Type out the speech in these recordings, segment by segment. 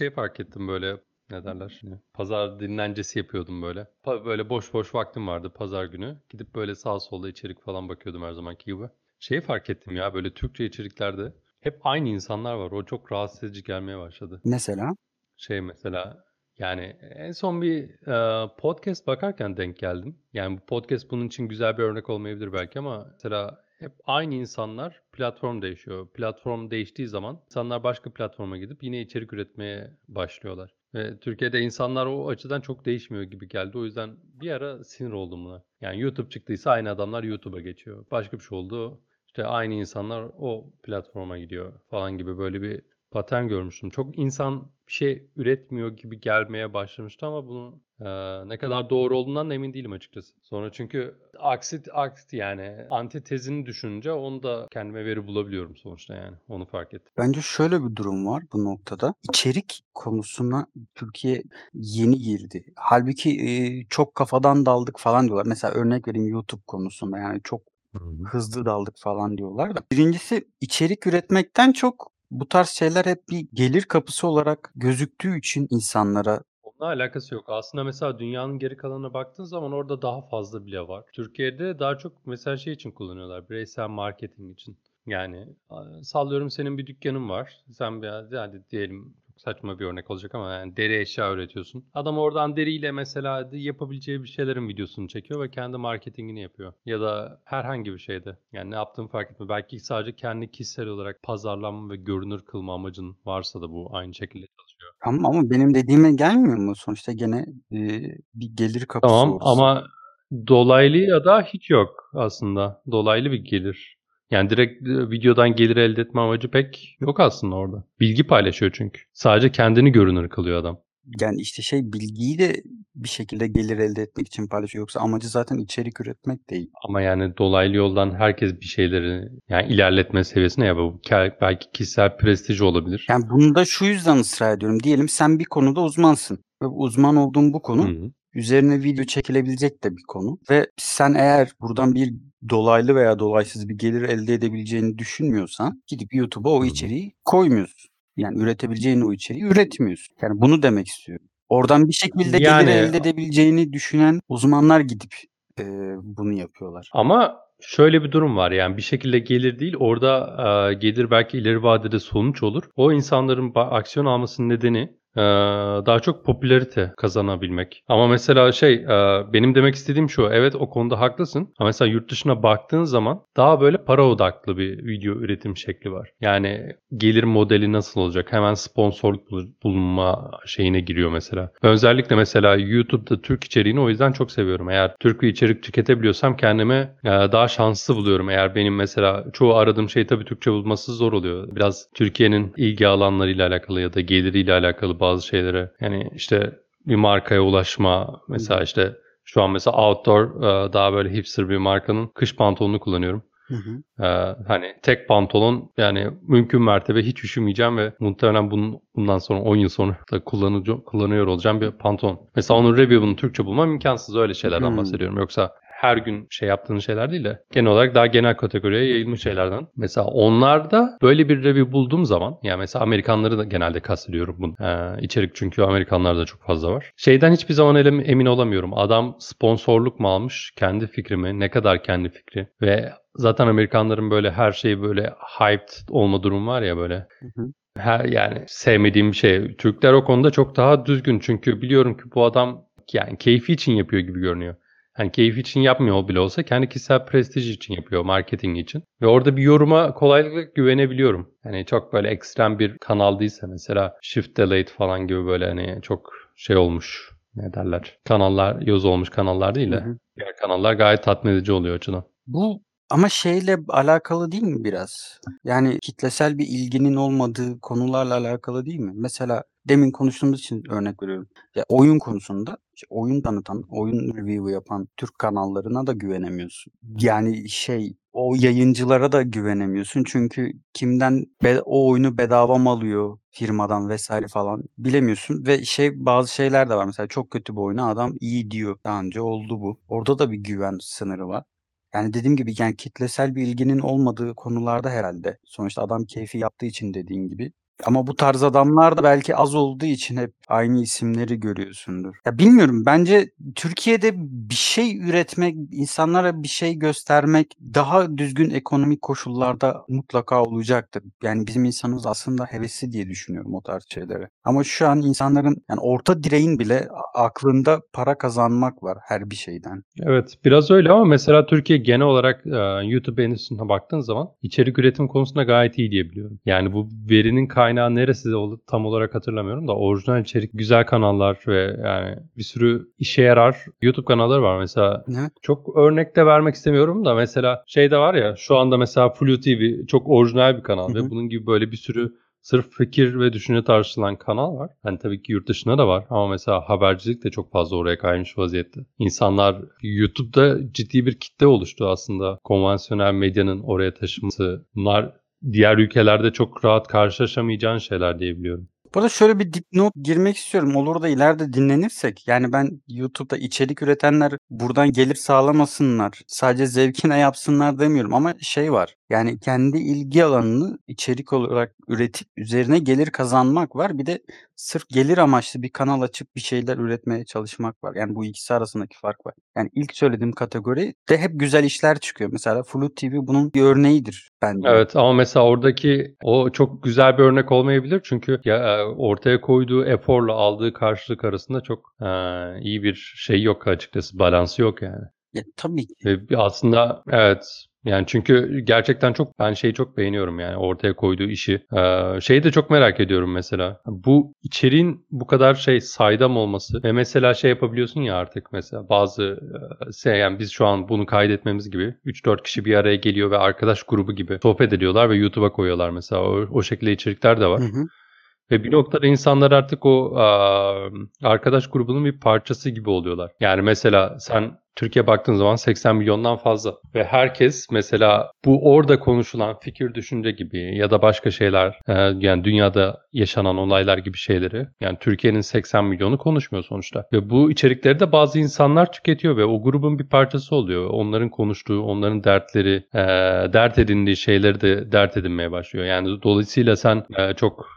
şey fark ettim böyle ne derler şimdi. Pazar dinlencesi yapıyordum böyle. Pa- böyle boş boş vaktim vardı pazar günü. Gidip böyle sağ solda içerik falan bakıyordum her zamanki gibi. Şeyi fark ettim ya böyle Türkçe içeriklerde hep aynı insanlar var. O çok rahatsız edici gelmeye başladı. Mesela? Şey mesela yani en son bir e, podcast bakarken denk geldim. Yani bu podcast bunun için güzel bir örnek olmayabilir belki ama mesela hep aynı insanlar platform değişiyor. Platform değiştiği zaman insanlar başka platforma gidip yine içerik üretmeye başlıyorlar. Ve Türkiye'de insanlar o açıdan çok değişmiyor gibi geldi. O yüzden bir ara sinir oldum buna. Yani YouTube çıktıysa aynı adamlar YouTube'a geçiyor. Başka bir şey oldu. İşte aynı insanlar o platforma gidiyor falan gibi böyle bir patern görmüştüm. Çok insan bir şey üretmiyor gibi gelmeye başlamıştı ama bunun e, ne kadar doğru olduğundan da emin değilim açıkçası. Sonra çünkü aksi, aksi yani antitezini düşününce onu da kendime veri bulabiliyorum sonuçta yani. Onu fark ettim. Bence şöyle bir durum var bu noktada. İçerik konusuna Türkiye yeni girdi. Halbuki e, çok kafadan daldık falan diyorlar. Mesela örnek vereyim YouTube konusunda yani çok hızlı daldık falan diyorlar da. Birincisi içerik üretmekten çok bu tarz şeyler hep bir gelir kapısı olarak gözüktüğü için insanlara Onunla alakası yok. Aslında mesela dünyanın geri kalanına baktığın zaman orada daha fazla bile var. Türkiye'de daha çok mesela şey için kullanıyorlar. Bireysel marketing için. Yani sallıyorum senin bir dükkanın var. Sen bir yani diyelim saçma bir örnek olacak ama yani deri eşya üretiyorsun. Adam oradan deriyle mesela yapabileceği bir şeylerin videosunu çekiyor ve kendi marketingini yapıyor. Ya da herhangi bir şeyde. Yani ne yaptığını fark etme. Belki sadece kendi kişisel olarak pazarlanma ve görünür kılma amacın varsa da bu aynı şekilde çalışıyor. Tamam ama benim dediğime gelmiyor mu? Sonuçta gene e, bir gelir kapısı Tamam orası. ama dolaylı ya da hiç yok aslında. Dolaylı bir gelir. Yani direkt e, videodan gelir elde etme amacı pek yok aslında orada. Bilgi paylaşıyor çünkü. Sadece kendini görünür kılıyor adam. Yani işte şey bilgiyi de bir şekilde gelir elde etmek için paylaşıyor. Yoksa amacı zaten içerik üretmek değil. Ama yani dolaylı yoldan herkes bir şeyleri yani ilerletme seviyesine ya bu belki kişisel prestij olabilir. Yani bunu da şu yüzden ısrar ediyorum. Diyelim sen bir konuda uzmansın. Ve uzman olduğun bu konu Hı hı. üzerine video çekilebilecek de bir konu. Ve sen eğer buradan bir dolaylı veya dolaysız bir gelir elde edebileceğini düşünmüyorsan gidip YouTube'a o içeriği koymuyorsun. Yani üretebileceğin o içeriği üretmiyorsun. Yani bunu demek istiyorum. Oradan bir şekilde Yani- gelir elde edebileceğini düşünen uzmanlar gidip e, bunu yapıyorlar. Ama şöyle bir durum var yani bir şekilde gelir değil orada e, gelir belki ileri vadede sonuç olur. O insanların aksiyon almasının nedeni daha çok popülarite kazanabilmek. Ama mesela şey e, benim demek istediğim şu evet o konuda haklısın. Ama mesela yurt dışına baktığın zaman daha böyle para odaklı bir video üretim şekli var. Yani gelir modeli nasıl olacak? Hemen sponsorluk bul- bulunma şeyine giriyor mesela. Özellikle mesela YouTube'da Türk içeriğini o yüzden çok seviyorum. Eğer Türk bir içerik tüketebiliyorsam kendimi e, daha şanslı buluyorum. Eğer benim mesela çoğu aradığım şey tabii Türkçe bulması zor oluyor. Biraz Türkiye'nin ilgi alanlarıyla alakalı ya da geliriyle alakalı bazı şeylere. Yani işte bir markaya ulaşma mesela işte şu an mesela outdoor e, daha böyle hipster bir markanın kış pantolonunu kullanıyorum. Hı hı. Ee, hani tek pantolon yani mümkün mertebe hiç üşümeyeceğim ve muhtemelen bunun, bundan sonra 10 yıl sonra da kullanıcı, kullanıyor olacağım bir pantolon. Mesela onun review'unu Türkçe bulmam imkansız öyle şeylerden Hmm. bahsediyorum. Yoksa her gün şey yaptığın şeyler değil de genel olarak daha genel kategoriye yayılmış şeylerden. Mesela onlarda böyle bir review bulduğum zaman yani mesela Amerikanları da genelde kastediyorum bunu. Ee, içerik çünkü Amerikanlarda çok fazla var. Şeyden hiçbir zaman elim- emin olamıyorum. Adam sponsorluk mu almış? Kendi fikri mi? Ne kadar kendi fikri? Ve zaten Amerikanların böyle her şeyi böyle hyped olma durumu var ya böyle. Hı hı. Her yani sevmediğim bir şey. Türkler o konuda çok daha düzgün. Çünkü biliyorum ki bu adam yani keyfi için yapıyor gibi görünüyor. Hani keyfi için yapmıyor bile olsa kendi kişisel prestij için yapıyor, marketing için. Ve orada bir yoruma kolaylıkla güvenebiliyorum. Hani çok böyle ekstrem bir kanal değilse mesela Shift Delete falan gibi böyle hani çok şey olmuş ne derler kanallar yoz olmuş kanallar değil de Hı hı. diğer kanallar gayet tatmin edici oluyor açıdan. Bu ama şeyle alakalı değil mi biraz? Yani kitlesel bir ilginin olmadığı konularla alakalı değil mi? Mesela demin konuştuğumuz için örnek veriyorum. Ya oyun konusunda oyun tanıtan, oyun review yapan Türk kanallarına da güvenemiyorsun. Yani şey o yayıncılara da güvenemiyorsun. Çünkü kimden o oyunu bedava mı alıyor firmadan vesaire falan bilemiyorsun. Ve şey bazı şeyler de var. Mesela çok kötü bir oyuna adam iyi diyor. Daha önce oldu bu. Orada da bir güven sınırı var. Yani dediğim gibi yani kitlesel bir ilginin olmadığı konularda herhalde. Sonuçta adam keyfi yaptığı için dediğin gibi Ama bu tarz adamlar da belki az olduğu için hep aynı isimleri görüyorsundur. Ya bilmiyorum bence Türkiye'de bir şey üretmek, insanlara bir şey göstermek daha düzgün ekonomik koşullarda mutlaka olacaktır. Yani bizim insanımız aslında hevesli diye düşünüyorum o tarz şeylere. Ama şu an insanların yani orta direğin bile aklında para kazanmak var her bir şeyden. Evet biraz öyle ama mesela Türkiye genel olarak e, YouTube endüstrisine baktığın zaman içerik üretim konusunda gayet iyi diyebiliyorum. Yani bu verinin kaynağı neresi oldu tam olarak hatırlamıyorum da orijinal içerik güzel kanallar ve yani bir sürü işe yarar YouTube kanalları var mesela. Evet. Çok örnek de vermek istemiyorum da mesela şey de var ya şu anda mesela Flu TV çok orijinal bir kanal ve bunun gibi böyle bir sürü sırf fikir ve düşünce tartışılan kanal var. Hani tabii ki yurt dışında da var ama mesela habercilik de çok fazla oraya kaymış vaziyette. İnsanlar YouTube'da ciddi bir kitle oluştu aslında. Konvansiyonel medyanın oraya taşıması. Bunlar diğer ülkelerde çok rahat karşılaşamayacağın şeyler diyebiliyorum. Burada şöyle bir dipnot girmek istiyorum. Olur da ileride dinlenirsek. Yani ben YouTube'da içerik üretenler buradan gelir sağlamasınlar. Sadece zevkine yapsınlar demiyorum ama şey var. Yani kendi ilgi alanını içerik olarak üretip üzerine gelir kazanmak var. Bir de sırf gelir amaçlı bir kanal açıp bir şeyler üretmeye çalışmak var. Yani bu ikisi arasındaki fark var. Yani ilk söylediğim kategori de hep güzel işler çıkıyor. Mesela Flu TV bunun bir örneğidir bence. Evet ama mesela oradaki o çok güzel bir örnek olmayabilir çünkü ya e, ortaya koyduğu eforla aldığı karşılık arasında çok e, iyi bir şey yok açıkçası balansı yok yani. Ya, tabii ki. Aslında evet yani çünkü gerçekten çok ben şeyi çok beğeniyorum yani ortaya koyduğu işi. Ee, şeyi de çok merak ediyorum mesela. Bu içeriğin bu kadar şey saydam olması ve mesela şey yapabiliyorsun ya artık mesela bazı şey yani biz şu an bunu kaydetmemiz gibi 3-4 kişi bir araya geliyor ve arkadaş grubu gibi sohbet ediyorlar ve YouTube'a koyuyorlar mesela. O, o şekilde içerikler de var. Hı hı. Ve bir noktada insanlar artık o aa, arkadaş grubunun bir parçası gibi oluyorlar. Yani mesela sen Türkiye baktığın zaman 80 milyondan fazla ve herkes mesela bu orada konuşulan fikir düşünce gibi ya da başka şeyler e, yani dünyada yaşanan olaylar gibi şeyleri yani Türkiye'nin 80 milyonu konuşmuyor sonuçta ve bu içerikleri de bazı insanlar tüketiyor ve o grubun bir parçası oluyor. Onların konuştuğu, onların dertleri, e, dert edindiği şeyleri de dert edinmeye başlıyor. Yani dolayısıyla sen e, çok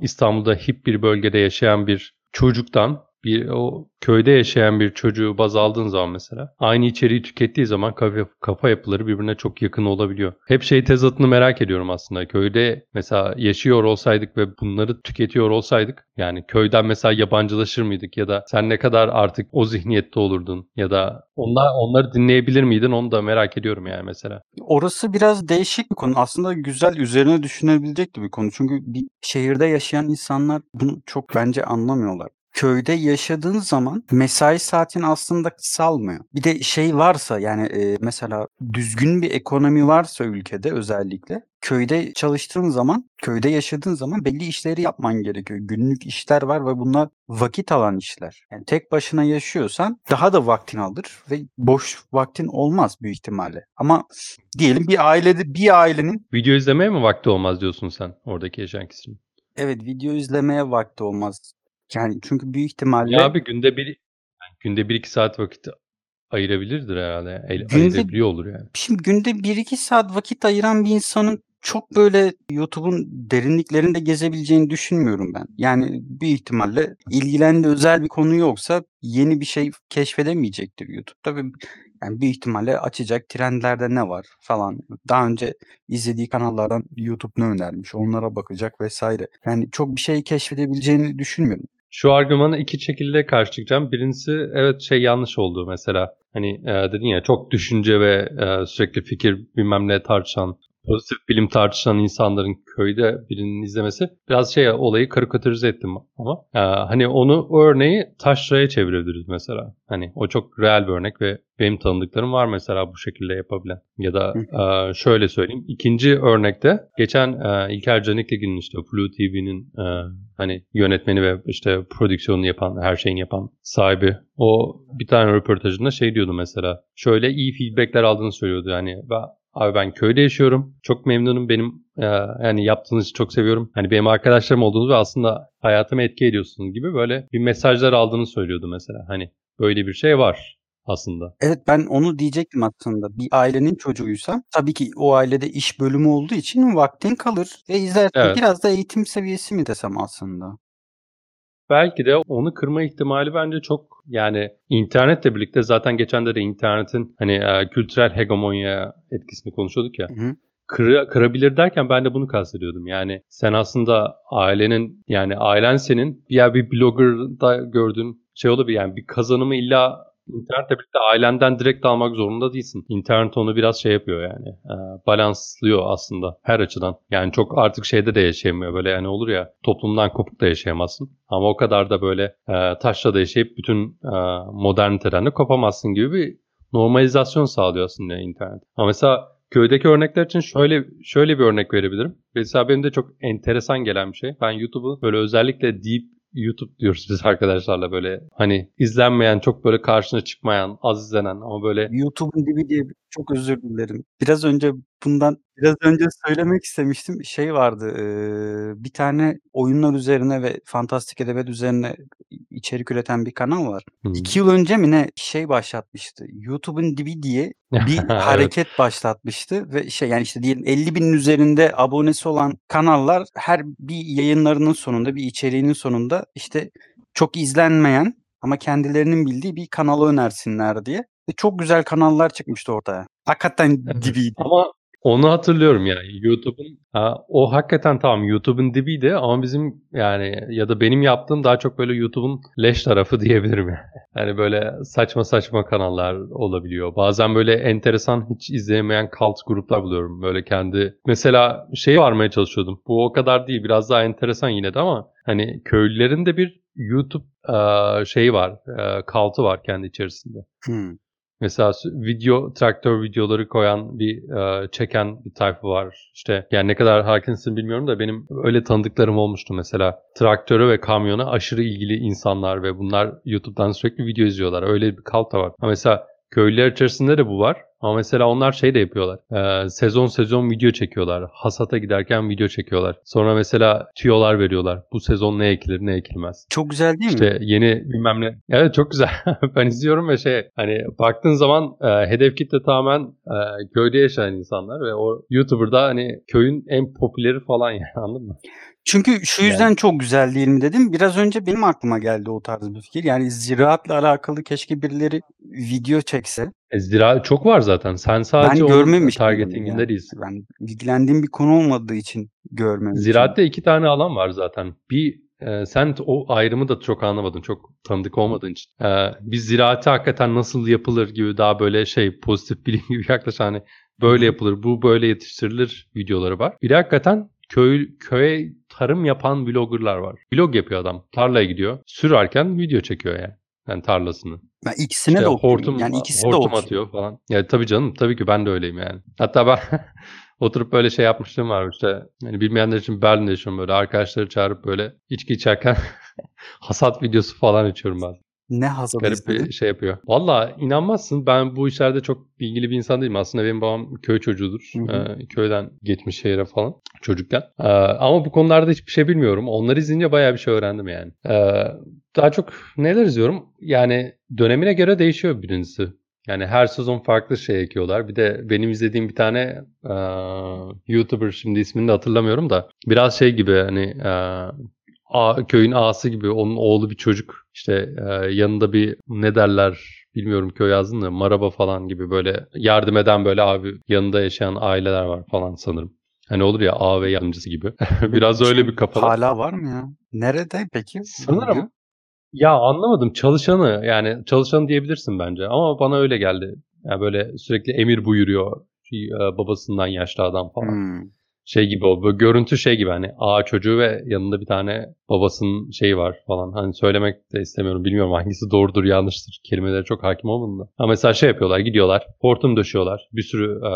İstanbul'da hip bir bölgede yaşayan bir çocuktan bir o köyde yaşayan bir çocuğu baz aldığın zaman mesela aynı içeriği tükettiği zaman kafa, kafa yapıları birbirine çok yakın olabiliyor. Hep şey tezatını merak ediyorum aslında. Köyde mesela yaşıyor olsaydık ve bunları tüketiyor olsaydık yani köyden mesela yabancılaşır mıydık ya da sen ne kadar artık o zihniyette olurdun ya da onlar onları dinleyebilir miydin onu da merak ediyorum yani mesela. Orası biraz değişik bir konu. Aslında güzel üzerine düşünebilecek bir konu. Çünkü bir şehirde yaşayan insanlar bunu çok bence anlamıyorlar. Köyde yaşadığın zaman mesai saatin aslında kısalmıyor. Bir de şey varsa yani e, mesela düzgün bir ekonomi varsa ülkede özellikle köyde çalıştığın zaman, köyde yaşadığın zaman belli işleri yapman gerekiyor. Günlük işler var ve bunlar vakit alan işler. Yani tek başına yaşıyorsan daha da vaktin alır ve boş vaktin olmaz büyük ihtimalle. Ama diyelim bir ailede bir ailenin Video izlemeye mi vakti olmaz diyorsun sen oradaki yaşayan kişinin? evet video izlemeye vakti olmaz. Yani çünkü büyük ihtimalle Ya abi günde bir yani günde bir iki saat vakit ayırabilirdir herhalde. El, Günde- ayırabiliyor olur yani. Şimdi günde 1-2 saat vakit ayıran bir insanın çok böyle YouTube'un derinliklerinde gezebileceğini düşünmüyorum ben. Yani büyük ihtimalle ilgilendiği özel bir konu yoksa yeni bir şey keşfedemeyecektir YouTube. Tabii yani büyük ihtimalle açacak trendlerde ne var falan. Daha önce izlediği kanallardan YouTube ne önermiş onlara bakacak vesaire. Yani çok bir şey keşfedebileceğini düşünmüyorum. Şu argümanı iki şekilde karşı çıkacağım. Birincisi evet şey yanlış oldu mesela. Hani e, dedin ya çok düşünce ve e, sürekli fikir bilmem ne tartışan, pozitif bilim tartışan insanların köyde birinin izlemesi biraz şey olayı karikatürize ettim ama e, hani onu o örneği taşraya çevirebiliriz mesela. Hani o çok real bir örnek ve benim tanıdıklarım var mesela bu şekilde yapabilen. Ya da e, şöyle söyleyeyim. İkinci örnekte geçen e, İlker Canikli'nin işte Flu TV'nin e, hani yönetmeni ve işte prodüksiyonunu yapan, her şeyini yapan sahibi. O bir tane röportajında şey diyordu mesela. Şöyle iyi feedbackler aldığını söylüyordu. Yani ben, abi ben köyde yaşıyorum. Çok memnunum. Benim e, yani yaptığınız işi çok seviyorum. Hani benim arkadaşlarım olduğunuz ve aslında hayatıma etki ediyorsunuz gibi böyle bir mesajlar aldığını söylüyordu mesela. Hani böyle bir şey var. aslında. Evet, ben onu diyecektim aslında. Bir ailenin çocuğuysam tabii ki o ailede iş bölümü olduğu için vaktin kalır ve izlersin. Evet. Biraz da eğitim seviyesi mi desem aslında? Belki de onu kırma ihtimali bence çok yani internetle birlikte zaten geçen de internetin hani e, kültürel hegemonya etkisini konuşuyorduk ya. Hı hı. Kıra, kırabilir derken ben de bunu kastediyordum. Yani sen aslında ailenin yani ailen senin ya bir blogger'da gördüğün şey olabilir yani bir kazanımı illa internetle birlikte ailenden direkt almak zorunda değilsin. İnternet onu biraz şey yapıyor yani. E, balanslıyor aslında her açıdan. Yani çok artık şeyde de yaşayamıyor böyle yani olur ya toplumdan kopuk da yaşayamazsın. Ama o kadar da böyle e, taşla da yaşayıp bütün e, moderniteden de kopamazsın gibi bir normalizasyon sağlıyor aslında internet. Ama mesela köydeki örnekler için şöyle şöyle bir örnek verebilirim. Mesela benim de çok enteresan gelen bir şey. Ben YouTube'u böyle özellikle deep YouTube diyoruz biz arkadaşlarla böyle. Hani izlenmeyen çok böyle karşına çıkmayan az izlenen ama böyle YouTube'un dibi diye çok özür dilerim. Biraz önce bundan biraz önce söylemek istemiştim. Şey vardı eee, bir tane oyunlar üzerine ve fantastik edebiyat üzerine içerik üreten bir kanal var. Hmm. İki yıl önce mi ne şey başlatmıştı. YouTube'un dibi diye bir Evet. hareket başlatmıştı ve şey yani işte diyelim 50 binin üzerinde abonesi olan kanallar her bir yayınlarının sonunda bir içeriğinin sonunda işte çok izlenmeyen ama kendilerinin bildiği bir kanalı önersinler diye. Ve çok güzel kanallar çıkmıştı ortaya. Hakikaten Evet. dibiydi. Ama onu hatırlıyorum yani YouTube'un ha, o hakikaten tamam YouTube'un dibiydi ama bizim yani ya da benim yaptığım daha çok böyle YouTube'un leş tarafı diyebilirim yani. Yani böyle saçma saçma kanallar olabiliyor. Bazen böyle enteresan hiç izleyemeyen cult gruplar buluyorum. Böyle kendi mesela şey varmaya çalışıyordum. Bu o kadar değil biraz daha enteresan yine de ama hani köylülerin de bir YouTube şeyi var. Cult'u var kendi içerisinde. Hmm. Mesela video, traktör videoları koyan bir e, çeken bir tayfa var. İşte yani ne kadar hakimsin bilmiyorum da benim öyle tanıdıklarım olmuştu mesela. Traktöre ve kamyona aşırı ilgili insanlar ve bunlar YouTube'dan sürekli video izliyorlar. Öyle bir kalt da var. Ama mesela köylüler içerisinde de bu var. Ama mesela onlar şey de yapıyorlar. E, sezon sezon video çekiyorlar. Hasata giderken video çekiyorlar. Sonra mesela tüyolar veriyorlar. Bu sezon ne ekilir ne ekilmez. Çok güzel değil mi? İşte yeni bilmem ne. Evet çok güzel. ben izliyorum ve şey hani baktığın zaman e, hedef kitle tamamen e, köyde yaşayan insanlar ve o YouTuber'da hani köyün en popüleri falan yani anladın mı? Çünkü şu Yani. yüzden çok güzel değil mi dedim. Biraz önce benim aklıma geldi o tarz bir fikir. Yani ziraatla alakalı keşke birileri video çekse. E, zira çok var zaten. Sen sadece ben onun görmemiştim. bunu targetinginde yani. değilsin. Ben ilgilendiğim bir konu olmadığı için görmemiştim. Ziraatte iki tane alan var zaten. Bir e, sen o ayrımı da çok anlamadın. Çok tanıdık olmadığın için. E, bir ziraate hakikaten nasıl yapılır gibi daha böyle şey pozitif bilim gibi yaklaşan hani böyle yapılır, bu böyle yetiştirilir videoları var. Bir de hakikaten köy köye tarım yapan vloggerlar var. Vlog yapıyor adam. Tarlaya gidiyor. Sürerken video çekiyor yani. Yani tarlasını. Ben ikisine İşte de okuyayım. hortum, Yani ikisi de hortum okuyayım. atıyor falan. Ya tabii canım tabii ki ben de öyleyim yani. Hatta ben oturup böyle şey yapmıştım var işte. Yani bilmeyenler için Berlin'de yaşıyorum böyle. Arkadaşları çağırıp böyle içki içerken hasat videosu falan açıyorum ben. Ne hasadı Garip bir şey yapıyor. Valla inanmazsın ben bu işlerde çok bilgili bir insan değilim. Aslında benim babam köy çocuğudur. Hı hı. Ee, köyden geçmiş şehre falan çocukken. Ee, ama bu konularda hiçbir şey bilmiyorum. Onları izleyince bayağı bir şey öğrendim yani. Ee, daha çok neler izliyorum? Yani dönemine göre değişiyor birincisi. Yani her sezon farklı şey ekiyorlar. Bir de benim izlediğim bir tane e, YouTuber şimdi ismini de hatırlamıyorum da biraz şey gibi hani e, A- köyün ağası gibi onun oğlu bir çocuk işte e, yanında bir ne derler bilmiyorum köy yazdın da maraba falan gibi böyle yardım eden böyle abi yanında yaşayan aileler var falan sanırım. Hani olur ya ağa ve yancısı gibi. Biraz öyle bir kafalar. Hala var mı ya? Nerede peki? Sanırım. video? Ya anlamadım çalışanı yani çalışanı diyebilirsin bence ama bana öyle geldi. Yani böyle sürekli emir buyuruyor e, babasından yaşlı adam falan. Hmm. Şey gibi o böyle görüntü şey gibi hani ağa çocuğu ve yanında bir tane babasının şeyi var falan. Hani söylemek de istemiyorum bilmiyorum hangisi doğrudur yanlıştır. Kelimelere çok hakim olmadım da. Ama mesela şey yapıyorlar gidiyorlar hortum döşüyorlar. Bir sürü e,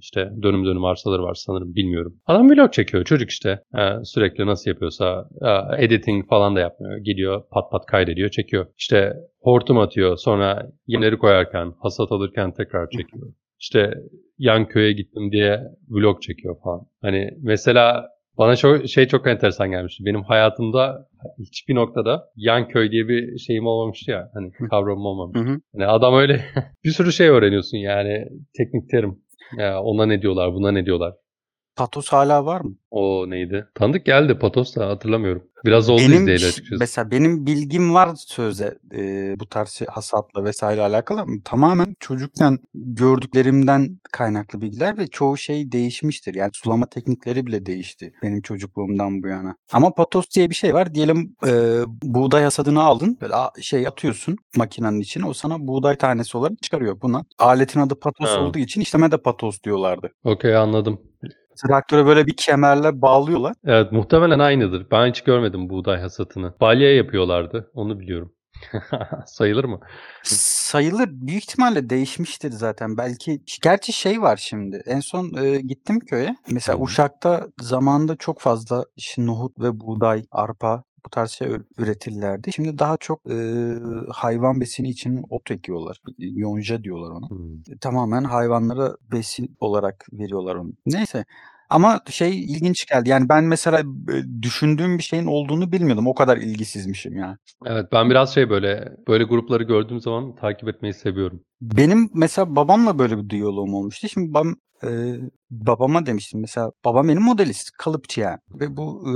işte dönüm dönüm arsaları var sanırım bilmiyorum. Adam vlog çekiyor çocuk işte. E, sürekli nasıl yapıyorsa e, editing falan da yapmıyor. Gidiyor pat pat kaydediyor çekiyor. İşte hortum atıyor sonra yemleri koyarken hasat alırken tekrar çekiyor. İşte yan köye gittim diye vlog çekiyor falan. Hani mesela Bana çok, şey çok enteresan gelmişti. Benim hayatımda hiçbir noktada yan köy diye bir şeyim olmamıştı ya. Hani kavramım olmamış. Hı hı. Hani adam öyle bir sürü şey öğreniyorsun yani teknik terim. Ya ona ne diyorlar, buna ne diyorlar. Patos hala var mı? O neydi? Tanıdık geldi Patos da hatırlamıyorum. Biraz oldu Benim izleyeli açıkçası. mesela benim bilgim var söze e, bu tarz şey- hasatla vesaire alakalı ama tamamen çocukken gördüklerimden kaynaklı bilgiler ve çoğu şey değişmiştir. Yani sulama teknikleri bile değişti benim çocukluğumdan bu yana. Ama patos diye bir şey var. Diyelim e, buğday hasadını aldın. Böyle şey atıyorsun makinenin içine. O sana buğday tanesi olarak çıkarıyor. Buna aletin adı patos Ha. olduğu için işleme de patos diyorlardı. Okey anladım. Traktöre böyle bir kemerle bağlıyorlar. Evet muhtemelen aynıdır. Ben hiç görmedim buğday hasatını. Balya yapıyorlardı. Onu biliyorum. Sayılır mı? Sayılır. Büyük ihtimalle değişmiştir zaten. Belki gerçi şey var şimdi. En son e, gittim köye. Mesela. Uşak'ta zamanında çok fazla işte nohut ve buğday, arpa bu tarz şey üretirlerdi. Şimdi daha çok e, hayvan besini için ot ekiyorlar. Yonca diyorlar ona. Hmm. Tamamen hayvanlara besin olarak veriyorlar onu. Neyse. Ama şey ilginç geldi. Yani ben mesela düşündüğüm bir şeyin olduğunu bilmiyordum. O kadar ilgisizmişim yani. Evet ben biraz şey böyle böyle grupları gördüğüm zaman takip etmeyi seviyorum. Benim mesela babamla böyle bir diyaloğum olmuştu. Şimdi babam e, babama demiştim mesela babam benim modelist, kalıpçı yani. Ve bu e,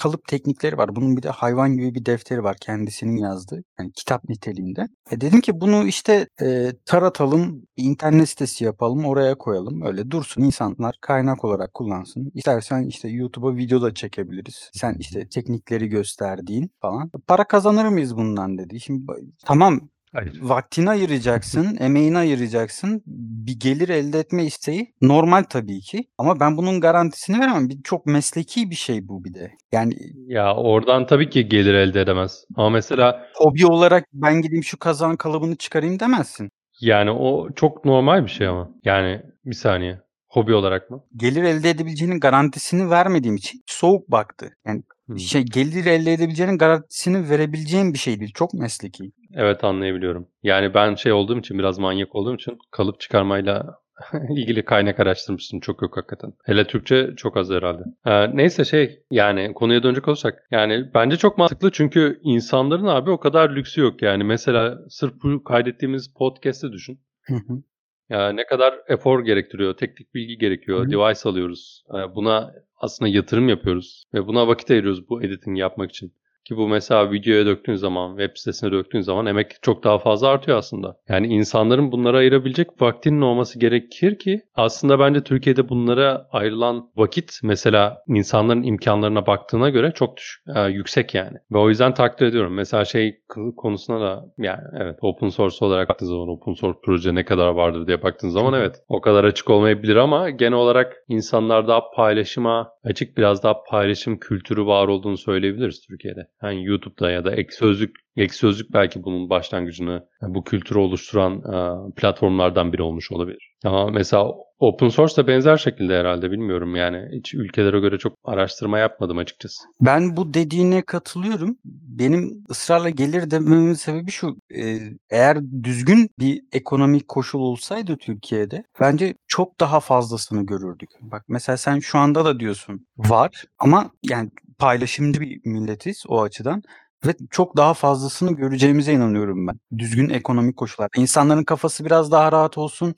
kalıp teknikleri var. Bunun bir de hayvan gibi bir defteri var kendisinin yazdığı. Yani kitap niteliğinde. E dedim ki bunu işte e, taratalım, internet sitesi yapalım, oraya koyalım. Öyle dursun insanlar kaynak olarak kullansın. İstersen işte YouTube'a video da çekebiliriz. Sen işte teknikleri gösterdiğin falan. Para kazanır mıyız bundan dedi. Şimdi tamam Hayır. Vaktini ayıracaksın, emeğini ayıracaksın. Bir gelir elde etme isteği normal tabii ki. Ama ben bunun garantisini veremem. Bir, çok mesleki bir şey bu bir de. Yani Ya oradan tabii ki gelir elde edemez. Ama mesela hobi olarak ben gideyim şu kazan kalıbını çıkarayım demezsin. yani o çok normal bir şey ama. Yani bir saniye. Hobi olarak mı? Gelir elde edebileceğinin garantisini vermediğim için soğuk baktı. Yani Hmm. şey gelir elde edebileceğinin garantisini verebileceğim bir şey değil. Çok mesleki. Evet anlayabiliyorum. Yani ben şey olduğum için biraz manyak olduğum için kalıp çıkarmayla ilgili kaynak araştırmıştım. Çok yok hakikaten. Hele Türkçe çok az herhalde. Ee, neyse şey yani konuya dönecek olursak yani bence çok mantıklı çünkü insanların abi o kadar lüksü yok yani. Mesela sırf bu kaydettiğimiz podcast'i düşün. Hı hı. Ya ne kadar efor gerektiriyor, teknik bilgi gerekiyor, Hı hı. device alıyoruz. Ee, Buna aslında yatırım yapıyoruz ve buna vakit ayırıyoruz bu editing yapmak için. Ki bu mesela videoya döktüğün zaman, web sitesine döktüğün zaman emek çok daha fazla artıyor aslında. Yani insanların bunlara ayırabilecek vaktinin olması gerekir ki aslında bence Türkiye'de bunlara ayrılan vakit mesela insanların imkanlarına baktığına göre çok düş- e, yüksek yani. Ve o yüzden takdir ediyorum. Mesela şey konusuna da yani evet open source olarak baktığın zaman open source proje ne kadar vardır diye baktığın zaman evet o kadar açık olmayabilir ama genel olarak insanlar daha paylaşıma açık biraz daha paylaşım kültürü var olduğunu söyleyebiliriz Türkiye'de. Yani YouTube'da ya da ek sözlük Ek Sözlük belki bunun başlangıcını bu kültürü oluşturan e, platformlardan biri olmuş olabilir. Ama mesela open source da benzer şekilde herhalde bilmiyorum yani hiç ülkelere göre çok araştırma yapmadım açıkçası. Ben bu dediğine katılıyorum. Benim ısrarla gelir dememin sebebi şu. e, eğer düzgün bir ekonomik koşul olsaydı Türkiye'de bence çok daha fazlasını görürdük. Bak mesela sen şu anda da diyorsun var ama yani paylaşımcı bir milletiz o açıdan. Ve çok daha fazlasını göreceğimize inanıyorum ben. Düzgün ekonomik koşullar. İnsanların kafası biraz daha rahat olsun.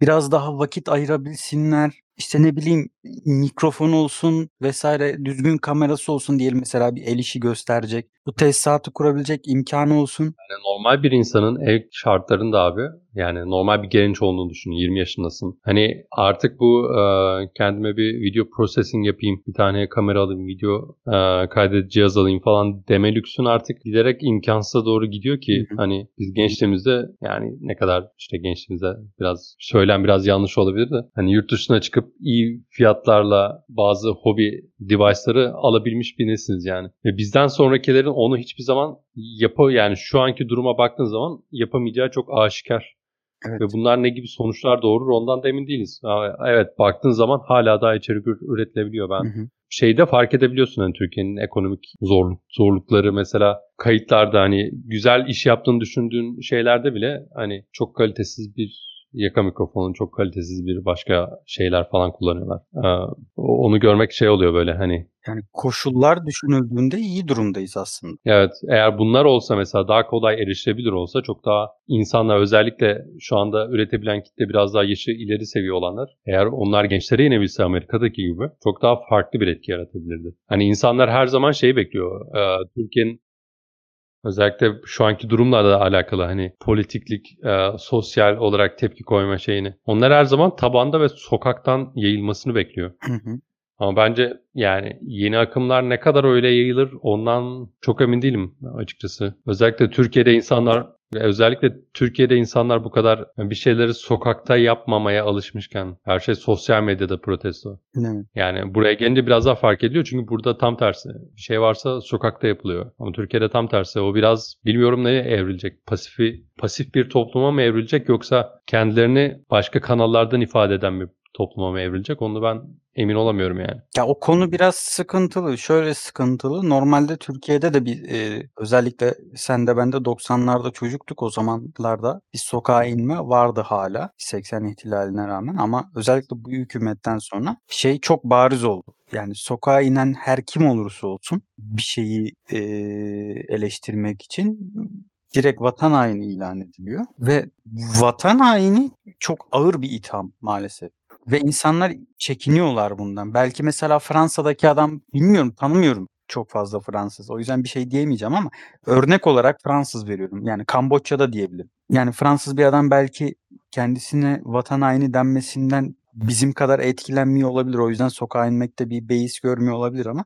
Biraz daha vakit ayırabilsinler. İşte ne bileyim mikrofon olsun vesaire düzgün kamerası olsun diyelim mesela bir el işi gösterecek. Bu tesisatı kurabilecek imkanı olsun. Yani normal bir insanın ev şartlarında abi yani normal bir genç olduğunu düşün 20 yaşındasın. Hani artık bu e, kendime bir video processing yapayım bir tane kamera alayım video e, kaydedici cihaz alayım falan deme lüksün artık giderek imkansıza doğru gidiyor ki hani biz gençliğimizde yani ne kadar işte gençliğimizde biraz söylem biraz yanlış olabilir de hani yurt dışına çıkıp iyi fiyatlarla bazı hobi device'ları alabilmiş bir nesiliz yani. Ve bizden sonrakilerin onu hiçbir zaman yapı yani şu anki duruma baktığın zaman yapamayacağı çok aşikar. Evet. Ve bunlar ne gibi sonuçlar doğurur ondan da emin değiliz. Evet baktığın zaman hala daha içerik ür- üretilebiliyor. Ben Hı hı. şeyde fark edebiliyorsun hani Türkiye'nin ekonomik zorluk zorlukları mesela kayıtlarda hani güzel iş yaptığını düşündüğün şeylerde bile hani çok kalitesiz bir yaka mikrofonu çok kalitesiz bir başka şeyler falan kullanıyorlar. Ee, onu görmek şey oluyor böyle hani Yani koşullar düşünüldüğünde iyi durumdayız aslında. Evet, eğer bunlar olsa mesela daha kolay erişilebilir olsa çok daha insanlar özellikle şu anda üretebilen kitle biraz daha yaşı ileri seviye olanlar eğer onlar gençlere inebilse Amerika'daki gibi çok daha farklı bir etki yaratabilirdi. Hani insanlar her zaman şeyi bekliyor. e, Türkiye'nin özellikle şu anki durumlarla da alakalı hani politiklik, e, sosyal olarak tepki koyma şeyini. Onlar her zaman tabanda ve sokaktan yayılmasını bekliyor. Hı hı. Ama bence yani yeni akımlar ne kadar öyle yayılır ondan çok emin değilim açıkçası. Özellikle Türkiye'de insanlar özellikle Türkiye'de insanlar bu kadar bir şeyleri sokakta yapmamaya alışmışken her şey sosyal medyada protesto. Evet. Yani buraya gelince biraz daha fark ediliyor çünkü burada tam tersi. Bir şey varsa sokakta yapılıyor. Ama Türkiye'de tam tersi. O biraz bilmiyorum neye evrilecek. Pasifi, pasif bir topluma mı evrilecek yoksa kendilerini başka kanallardan ifade eden bir topluma mı evrilecek? Onu ben emin olamıyorum yani. Ya o konu biraz sıkıntılı. Şöyle sıkıntılı. Normalde Türkiye'de de bir e, özellikle sen de ben de 90'larda çocuktuk o zamanlarda bir sokağa inme vardı hala 80 ihtilaline rağmen ama özellikle bu hükümetten sonra şey çok bariz oldu. Yani sokağa inen her kim olursa olsun bir şeyi e, eleştirmek için direkt vatan haini ilan ediliyor ve vatan haini çok ağır bir itham maalesef. Ve insanlar çekiniyorlar bundan. Belki mesela Fransa'daki adam bilmiyorum tanımıyorum çok fazla Fransız. O yüzden bir şey diyemeyeceğim ama örnek olarak Fransız veriyorum. Yani Kamboçya'da diyebilirim. Yani Fransız bir adam belki kendisine vatan haini denmesinden bizim kadar etkilenmiyor olabilir. O yüzden sokağa inmekte bir beis görmüyor olabilir ama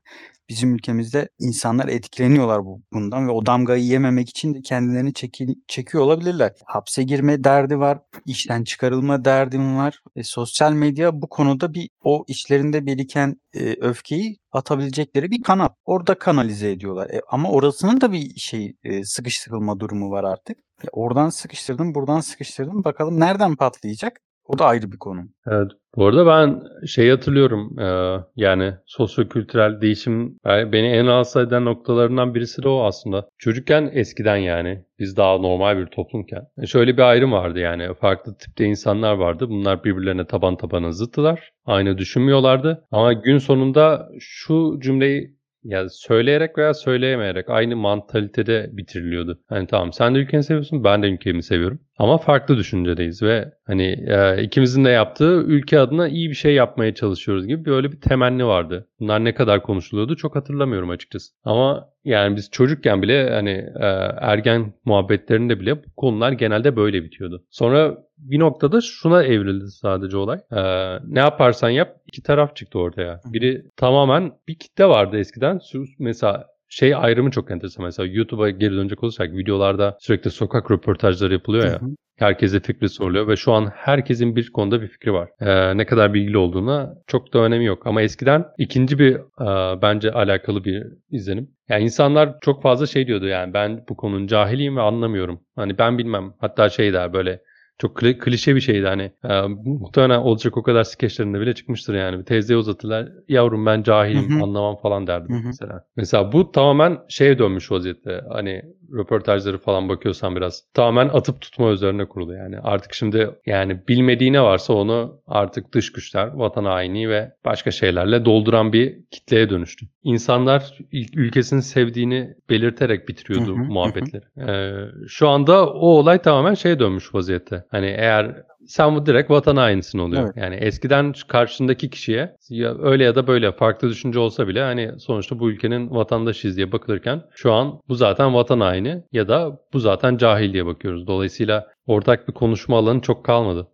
bizim ülkemizde insanlar etkileniyorlar bu, bundan ve o damgayı yememek için de kendilerini çeki, çekiyor olabilirler. Hapse girme derdi var, işten çıkarılma derdim var. E, sosyal medya bu konuda bir o içlerinde biriken e, öfkeyi atabilecekleri bir kanal. Orada kanalize ediyorlar. E, ama orasının da bir şey e, sıkıştırılma durumu var artık. E, oradan sıkıştırdım, buradan sıkıştırdım. Bakalım nereden patlayacak? O da ayrı bir konu. Evet. Bu arada ben şey hatırlıyorum e, yani sosyokültürel değişim yani beni en rahatsız eden noktalarından birisi de o aslında. Çocukken eskiden yani biz daha normal bir toplumken e, şöyle bir ayrım vardı yani farklı tipte insanlar vardı. Bunlar birbirlerine taban tabana zıttılar. Aynı düşünmüyorlardı ama gün sonunda şu cümleyi ya söyleyerek veya söyleyemeyerek aynı mantalitede bitiriliyordu. Hani tamam sen de ülkeni seviyorsun ben de ülkemi seviyorum. Ama farklı düşüncedeyiz ve hani e, ikimizin de yaptığı ülke adına iyi bir şey yapmaya çalışıyoruz gibi böyle bir temenni vardı. Bunlar ne kadar konuşuluyordu çok hatırlamıyorum açıkçası. Ama yani biz çocukken bile hani e, ergen muhabbetlerinde bile bu konular genelde böyle bitiyordu. Sonra bir noktada şuna evrildi sadece olay. E, ne yaparsan yap iki taraf çıktı ortaya. Biri tamamen bir kitle vardı eskiden. Mesela şey ayrımı çok enteresan. Mesela YouTube'a geri dönecek olursak videolarda sürekli sokak röportajları yapılıyor ya. Hı hı. Herkese fikri soruluyor ve şu an herkesin bir konuda bir fikri var. Ee, ne kadar bilgili olduğuna çok da önemi yok. Ama eskiden ikinci bir e, bence alakalı bir izlenim. Yani insanlar çok fazla şey diyordu yani ben bu konunun cahiliyim ve anlamıyorum. Hani ben bilmem. Hatta şey der böyle çok kli- klişe bir şeydi hani. E, muhtemelen olacak o kadar skeçlerinde bile çıkmıştır yani. Teyzeye uzatırlar. Yavrum ben cahilim Hı hı. anlamam falan derdi Hı hı. mesela. Mesela bu tamamen şeye dönmüş vaziyette. Hani röportajları falan bakıyorsan biraz. Tamamen atıp tutma üzerine kurulu yani. Artık şimdi yani bilmediği ne varsa onu artık dış güçler, vatan haini ve başka şeylerle dolduran bir kitleye dönüştü. İnsanlar ülkesini sevdiğini belirterek bitiriyordu Hı hı, hı hı. muhabbetleri. Ee, şu anda o olay tamamen şeye dönmüş vaziyette. Hani eğer sen bu direkt vatan hainisin oluyor. Evet. Yani eskiden karşındaki kişiye ya öyle ya da böyle farklı düşünce olsa bile hani sonuçta bu ülkenin vatandaşıyız diye bakılırken şu an bu zaten vatan haini ya da bu zaten cahil diye bakıyoruz. Dolayısıyla ortak bir konuşma alanı çok kalmadı.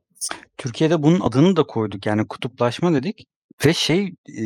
Türkiye'de bunun adını da koyduk. Yani kutuplaşma dedik. Ve şey e,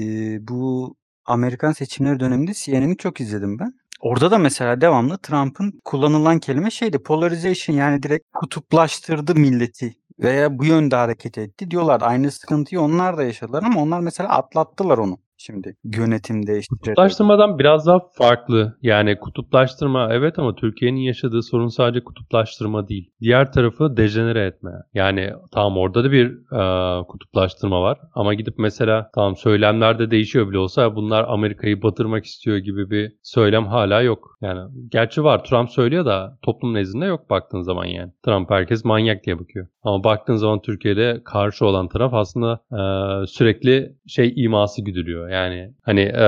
bu Amerikan seçimleri döneminde CNN'i çok izledim ben. Orada da mesela devamlı Trump'ın kullanılan kelime şeydi polarization yani direkt kutuplaştırdı milleti veya bu yönde hareket etti diyorlar. Aynı sıkıntıyı onlar da yaşadılar ama onlar mesela atlattılar onu. Şimdi yönetim değiştirecek. Kutuplaştırmadan biraz daha farklı. Yani kutuplaştırma evet ama Türkiye'nin yaşadığı sorun sadece kutuplaştırma değil. Diğer tarafı dejenere etme. Yani tamam orada da bir e, kutuplaştırma var ama gidip mesela tamam söylemlerde değişiyor bile olsa bunlar Amerika'yı batırmak istiyor gibi bir söylem hala yok. Yani gerçi var Trump söylüyor da toplum nezdinde yok baktığın zaman yani. Trump herkes manyak diye bakıyor. Ama baktığın zaman Türkiye'de karşı olan taraf aslında e, sürekli şey iması güdülüyor. Yani hani e,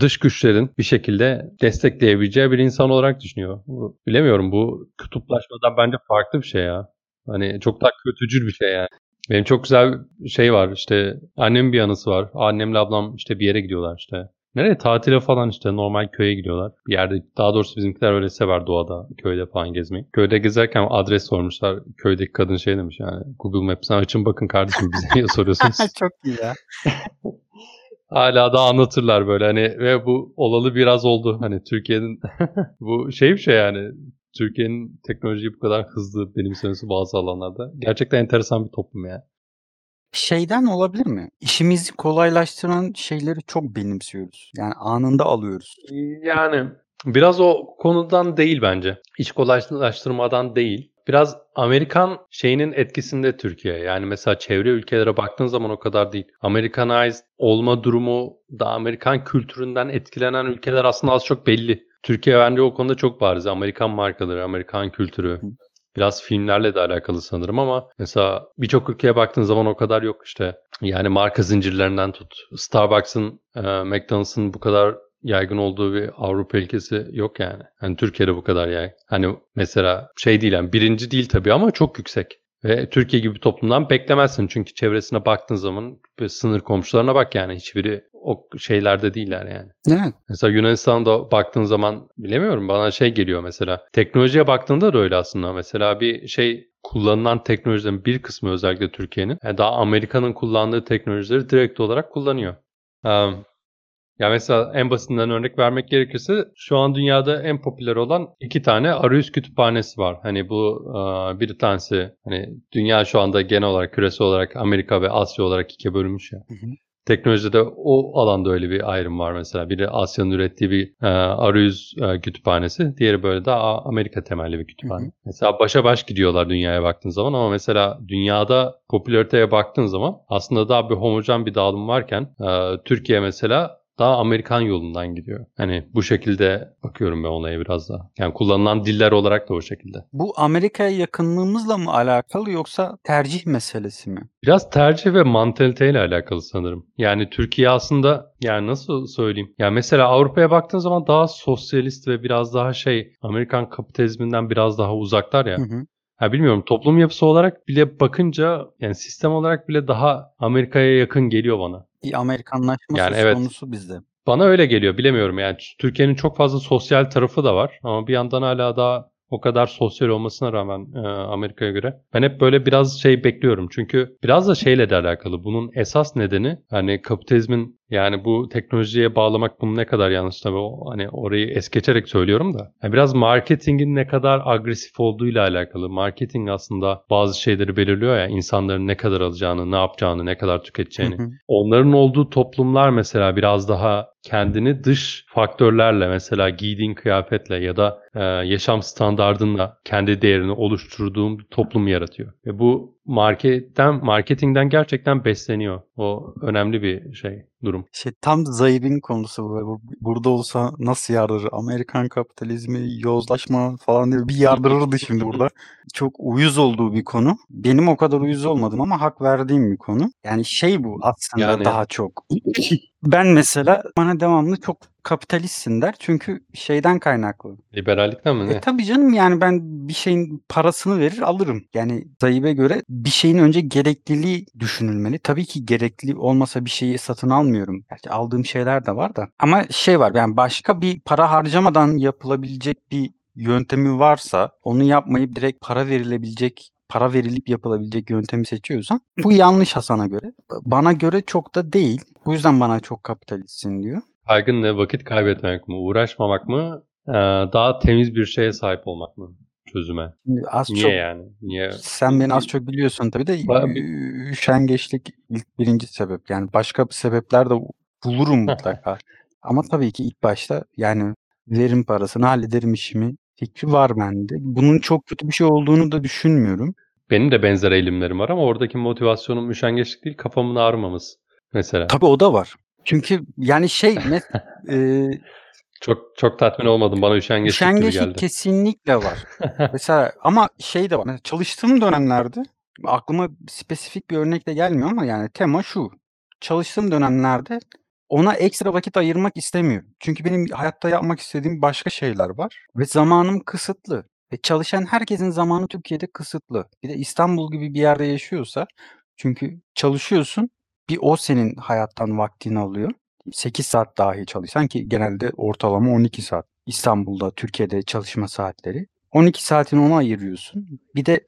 dış güçlerin bir şekilde destekleyebileceği bir insan olarak düşünüyor. Bu, bilemiyorum bu kutuplaşmadan bence farklı bir şey ya. Hani çok daha kötücül bir şey yani. Benim çok güzel bir şey var işte annemin bir anısı var. Annemle ablam işte bir yere gidiyorlar işte. Nereye? Tatile falan işte normal köye gidiyorlar. Bir yerde daha doğrusu bizimkiler öyle sever doğada, köyde falan gezmeyi. Köyde gezerken adres sormuşlar. Köydeki kadın şey demiş yani Google Maps'ten açın bakın kardeşim bize niye soruyorsunuz? Çok iyi ya. Hala da anlatırlar böyle hani ve bu olalı biraz oldu. Hani Türkiye'nin bu şey bir şey yani Türkiye'nin teknolojiyi bu kadar hızlı benimsemesi bazı alanlarda. Gerçekten enteresan bir toplum ya. Şeyden olabilir mi? İşimizi kolaylaştıran şeyleri çok benimsiyoruz. Yani anında alıyoruz. Yani biraz o konudan değil bence. İş kolaylaştırmadan değil. Biraz Amerikan şeyinin etkisinde Türkiye. Yani mesela çevre ülkelere baktığın zaman o kadar değil. Americanized olma durumu da Amerikan kültüründen etkilenen ülkeler aslında az çok belli. Türkiye bence o konuda çok bariz. Amerikan markaları, Amerikan kültürü. Biraz filmlerle de alakalı sanırım ama mesela birçok ülkeye baktığın zaman o kadar yok işte. Yani marka zincirlerinden tut. Starbucks'ın, McDonald's'ın bu kadar yaygın olduğu bir Avrupa ülkesi yok yani. Hani Türkiye'de bu kadar yaygın. Hani mesela şey değil yani birinci değil tabii ama çok yüksek. Ve Türkiye gibi bir toplumdan beklemezsin. Çünkü çevresine baktığın zaman sınır komşularına bak yani hiçbiri o şeylerde değiller yani. Evet. Mesela Yunanistan'da baktığın zaman bilemiyorum bana şey geliyor mesela. Teknolojiye baktığında da öyle aslında. Mesela bir şey kullanılan teknolojilerin bir kısmı özellikle Türkiye'nin yani daha Amerika'nın kullandığı teknolojileri direkt olarak kullanıyor. Um, ya mesela en basitinden örnek vermek gerekirse şu an dünyada en popüler olan iki tane arayüz kütüphanesi var. Hani bu bir tanesi hani dünya şu anda genel olarak küresel olarak Amerika ve Asya olarak ikiye bölünmüş ya. Hı hı. Teknolojide o alanda öyle bir ayrım var mesela. Biri Asya'nın ürettiği bir e, arayüz e, kütüphanesi. Diğeri böyle daha Amerika temelli bir kütüphane. Hı hı. Mesela başa baş gidiyorlar dünyaya baktığın zaman ama mesela dünyada popülariteye baktığın zaman aslında daha bir homojen bir dağılım varken e, Türkiye mesela daha Amerikan yolundan gidiyor. Hani bu şekilde bakıyorum ben olaya biraz daha. Yani kullanılan diller olarak da o şekilde. Bu Amerika'ya yakınlığımızla mı alakalı yoksa tercih meselesi mi? Biraz tercih ve mantaliteyle alakalı sanırım. Yani Türkiye aslında yani nasıl söyleyeyim? Yani mesela Avrupa'ya baktığın zaman daha sosyalist ve biraz daha şey Amerikan kapitalizminden biraz daha uzaklar ya. Hı hı. Ha bilmiyorum toplum yapısı olarak bile bakınca yani sistem olarak bile daha Amerika'ya yakın geliyor bana. Bir Amerikanlaşma Yani söz evet. konusu bizde. Bana öyle geliyor bilemiyorum yani Türkiye'nin çok fazla sosyal tarafı da var ama bir yandan hala daha o kadar sosyal olmasına rağmen e, Amerika'ya göre ben hep böyle biraz şey bekliyorum çünkü biraz da şeyle de alakalı bunun esas nedeni hani kapitalizmin yani bu teknolojiye bağlamak bunu ne kadar yanlış tabii o, hani orayı es geçerek söylüyorum da yani biraz marketingin ne kadar agresif olduğuyla alakalı marketing aslında bazı şeyleri belirliyor ya insanların ne kadar alacağını ne yapacağını ne kadar tüketeceğini Hı hı. Onların olduğu toplumlar mesela biraz daha kendini dış faktörlerle mesela giydiğin kıyafetle ya da e, yaşam standardınla kendi değerini oluşturduğun bir toplum yaratıyor. Ve bu marketten marketingden gerçekten besleniyor. O önemli bir şey durum. Şey tam Zahir'in konusu bu. Bu- Burada olsa nasıl yardırır? Amerikan kapitalizmi, yozlaşma falan diye bir yardırırdı şimdi burada. Çok uyuz olduğu bir konu. Benim o kadar uyuz olmadım ama hak verdiğim bir konu. Yani şey bu aslında Yani- daha çok. Ben mesela bana devamlı çok kapitalistsin der. Çünkü şeyden kaynaklı. Liberallikten mi ne? E tabii canım yani ben bir şeyin parasını verir alırım. Yani Tayyip'e göre bir şeyin önce gerekliliği düşünülmeli. Tabii ki gerekli olmasa bir şeyi satın almıyorum. Gerçi aldığım şeyler de var da. Ama şey var yani başka bir para harcamadan yapılabilecek bir yöntemi varsa onu yapmayıp direkt para verilebilecek para verilip yapılabilecek yöntemi seçiyorsan bu yanlış Hasan'a göre. Bana göre çok da değil. Bu yüzden bana çok kapitalistsin diyor. Kaygın ne? Vakit kaybetmek mi? Uğraşmamak mı? Ee, daha temiz bir şeye sahip olmak mı? Çözüme. Az Niye çok yani? Niye? Sen beni az çok biliyorsun tabii de ü- üşengeçlik ilk birinci sebep. Yani başka sebepler de bulurum mutlaka. Ama tabii ki ilk başta yani verim parasını hallederim işimi fikri var bende. Bunun çok kötü bir şey olduğunu da düşünmüyorum. Benim de benzer eğilimlerim var ama oradaki motivasyonum üşengeçlik değil kafamın ağrımaması mesela. Tabii o da var. Çünkü yani şey e, Çok çok tatmin olmadım bana üşengeçlik gibi üşengeçlik geldi. kesinlikle var. Mesela ama şey de var. Mesela çalıştığım dönemlerde aklıma spesifik bir örnek de gelmiyor ama yani tema şu. Çalıştığım dönemlerde ona ekstra vakit ayırmak istemiyorum. Çünkü benim hayatta yapmak istediğim başka şeyler var ve zamanım kısıtlı. Ve çalışan herkesin zamanı Türkiye'de kısıtlı. Bir de İstanbul gibi bir yerde yaşıyorsa çünkü çalışıyorsun bir o senin hayattan vaktini alıyor. 8 saat dahi çalışsan ki genelde ortalama 12 saat. İstanbul'da, Türkiye'de çalışma saatleri. 12 saatini ona ayırıyorsun. Bir de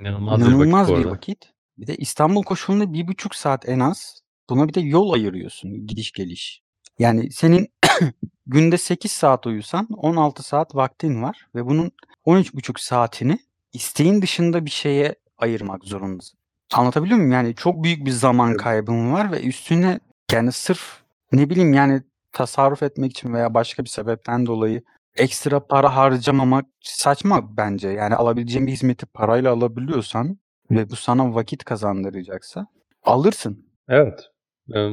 İnanılmaz, inanılmaz bir bir vakit arada. vakit. Bir de İstanbul koşulunda bir buçuk saat en az. Buna bir de yol ayırıyorsun gidiş geliş. Yani senin günde 8 saat uyusan 16 saat vaktin var ve bunun 13,5 saatini isteğin dışında bir şeye ayırmak zorundasın. Anlatabiliyor muyum? Yani çok büyük bir zaman Evet. kaybın var ve üstüne yani sırf ne bileyim yani tasarruf etmek için veya başka bir sebepten dolayı ekstra para harcamamak saçma bence. Yani alabileceğin bir hizmeti parayla alabiliyorsan ve bu sana vakit kazandıracaksa alırsın. Evet. Ee,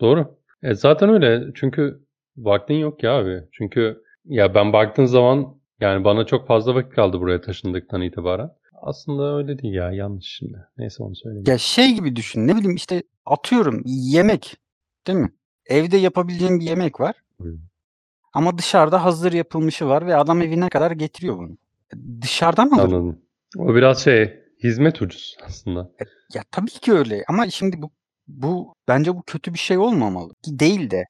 doğru. E, zaten öyle. Çünkü vaktin yok ya abi. Çünkü ya ben baktığın zaman yani bana çok fazla vakit kaldı buraya taşındıktan itibaren. Aslında öyle değil ya. Yanlış şimdi. Neyse onu söyleyeyim. Ya şey gibi düşün ne bileyim işte atıyorum yemek değil mi? Evde yapabileceğin bir yemek var. Hı. Ama dışarıda hazır yapılmışı var ve adam evine kadar getiriyor bunu. Dışarıdan alır. Anladım. O biraz şey hizmet ucuz aslında. Ya tabii ki öyle ama şimdi bu bu bence bu kötü bir şey olmamalı. Değil de.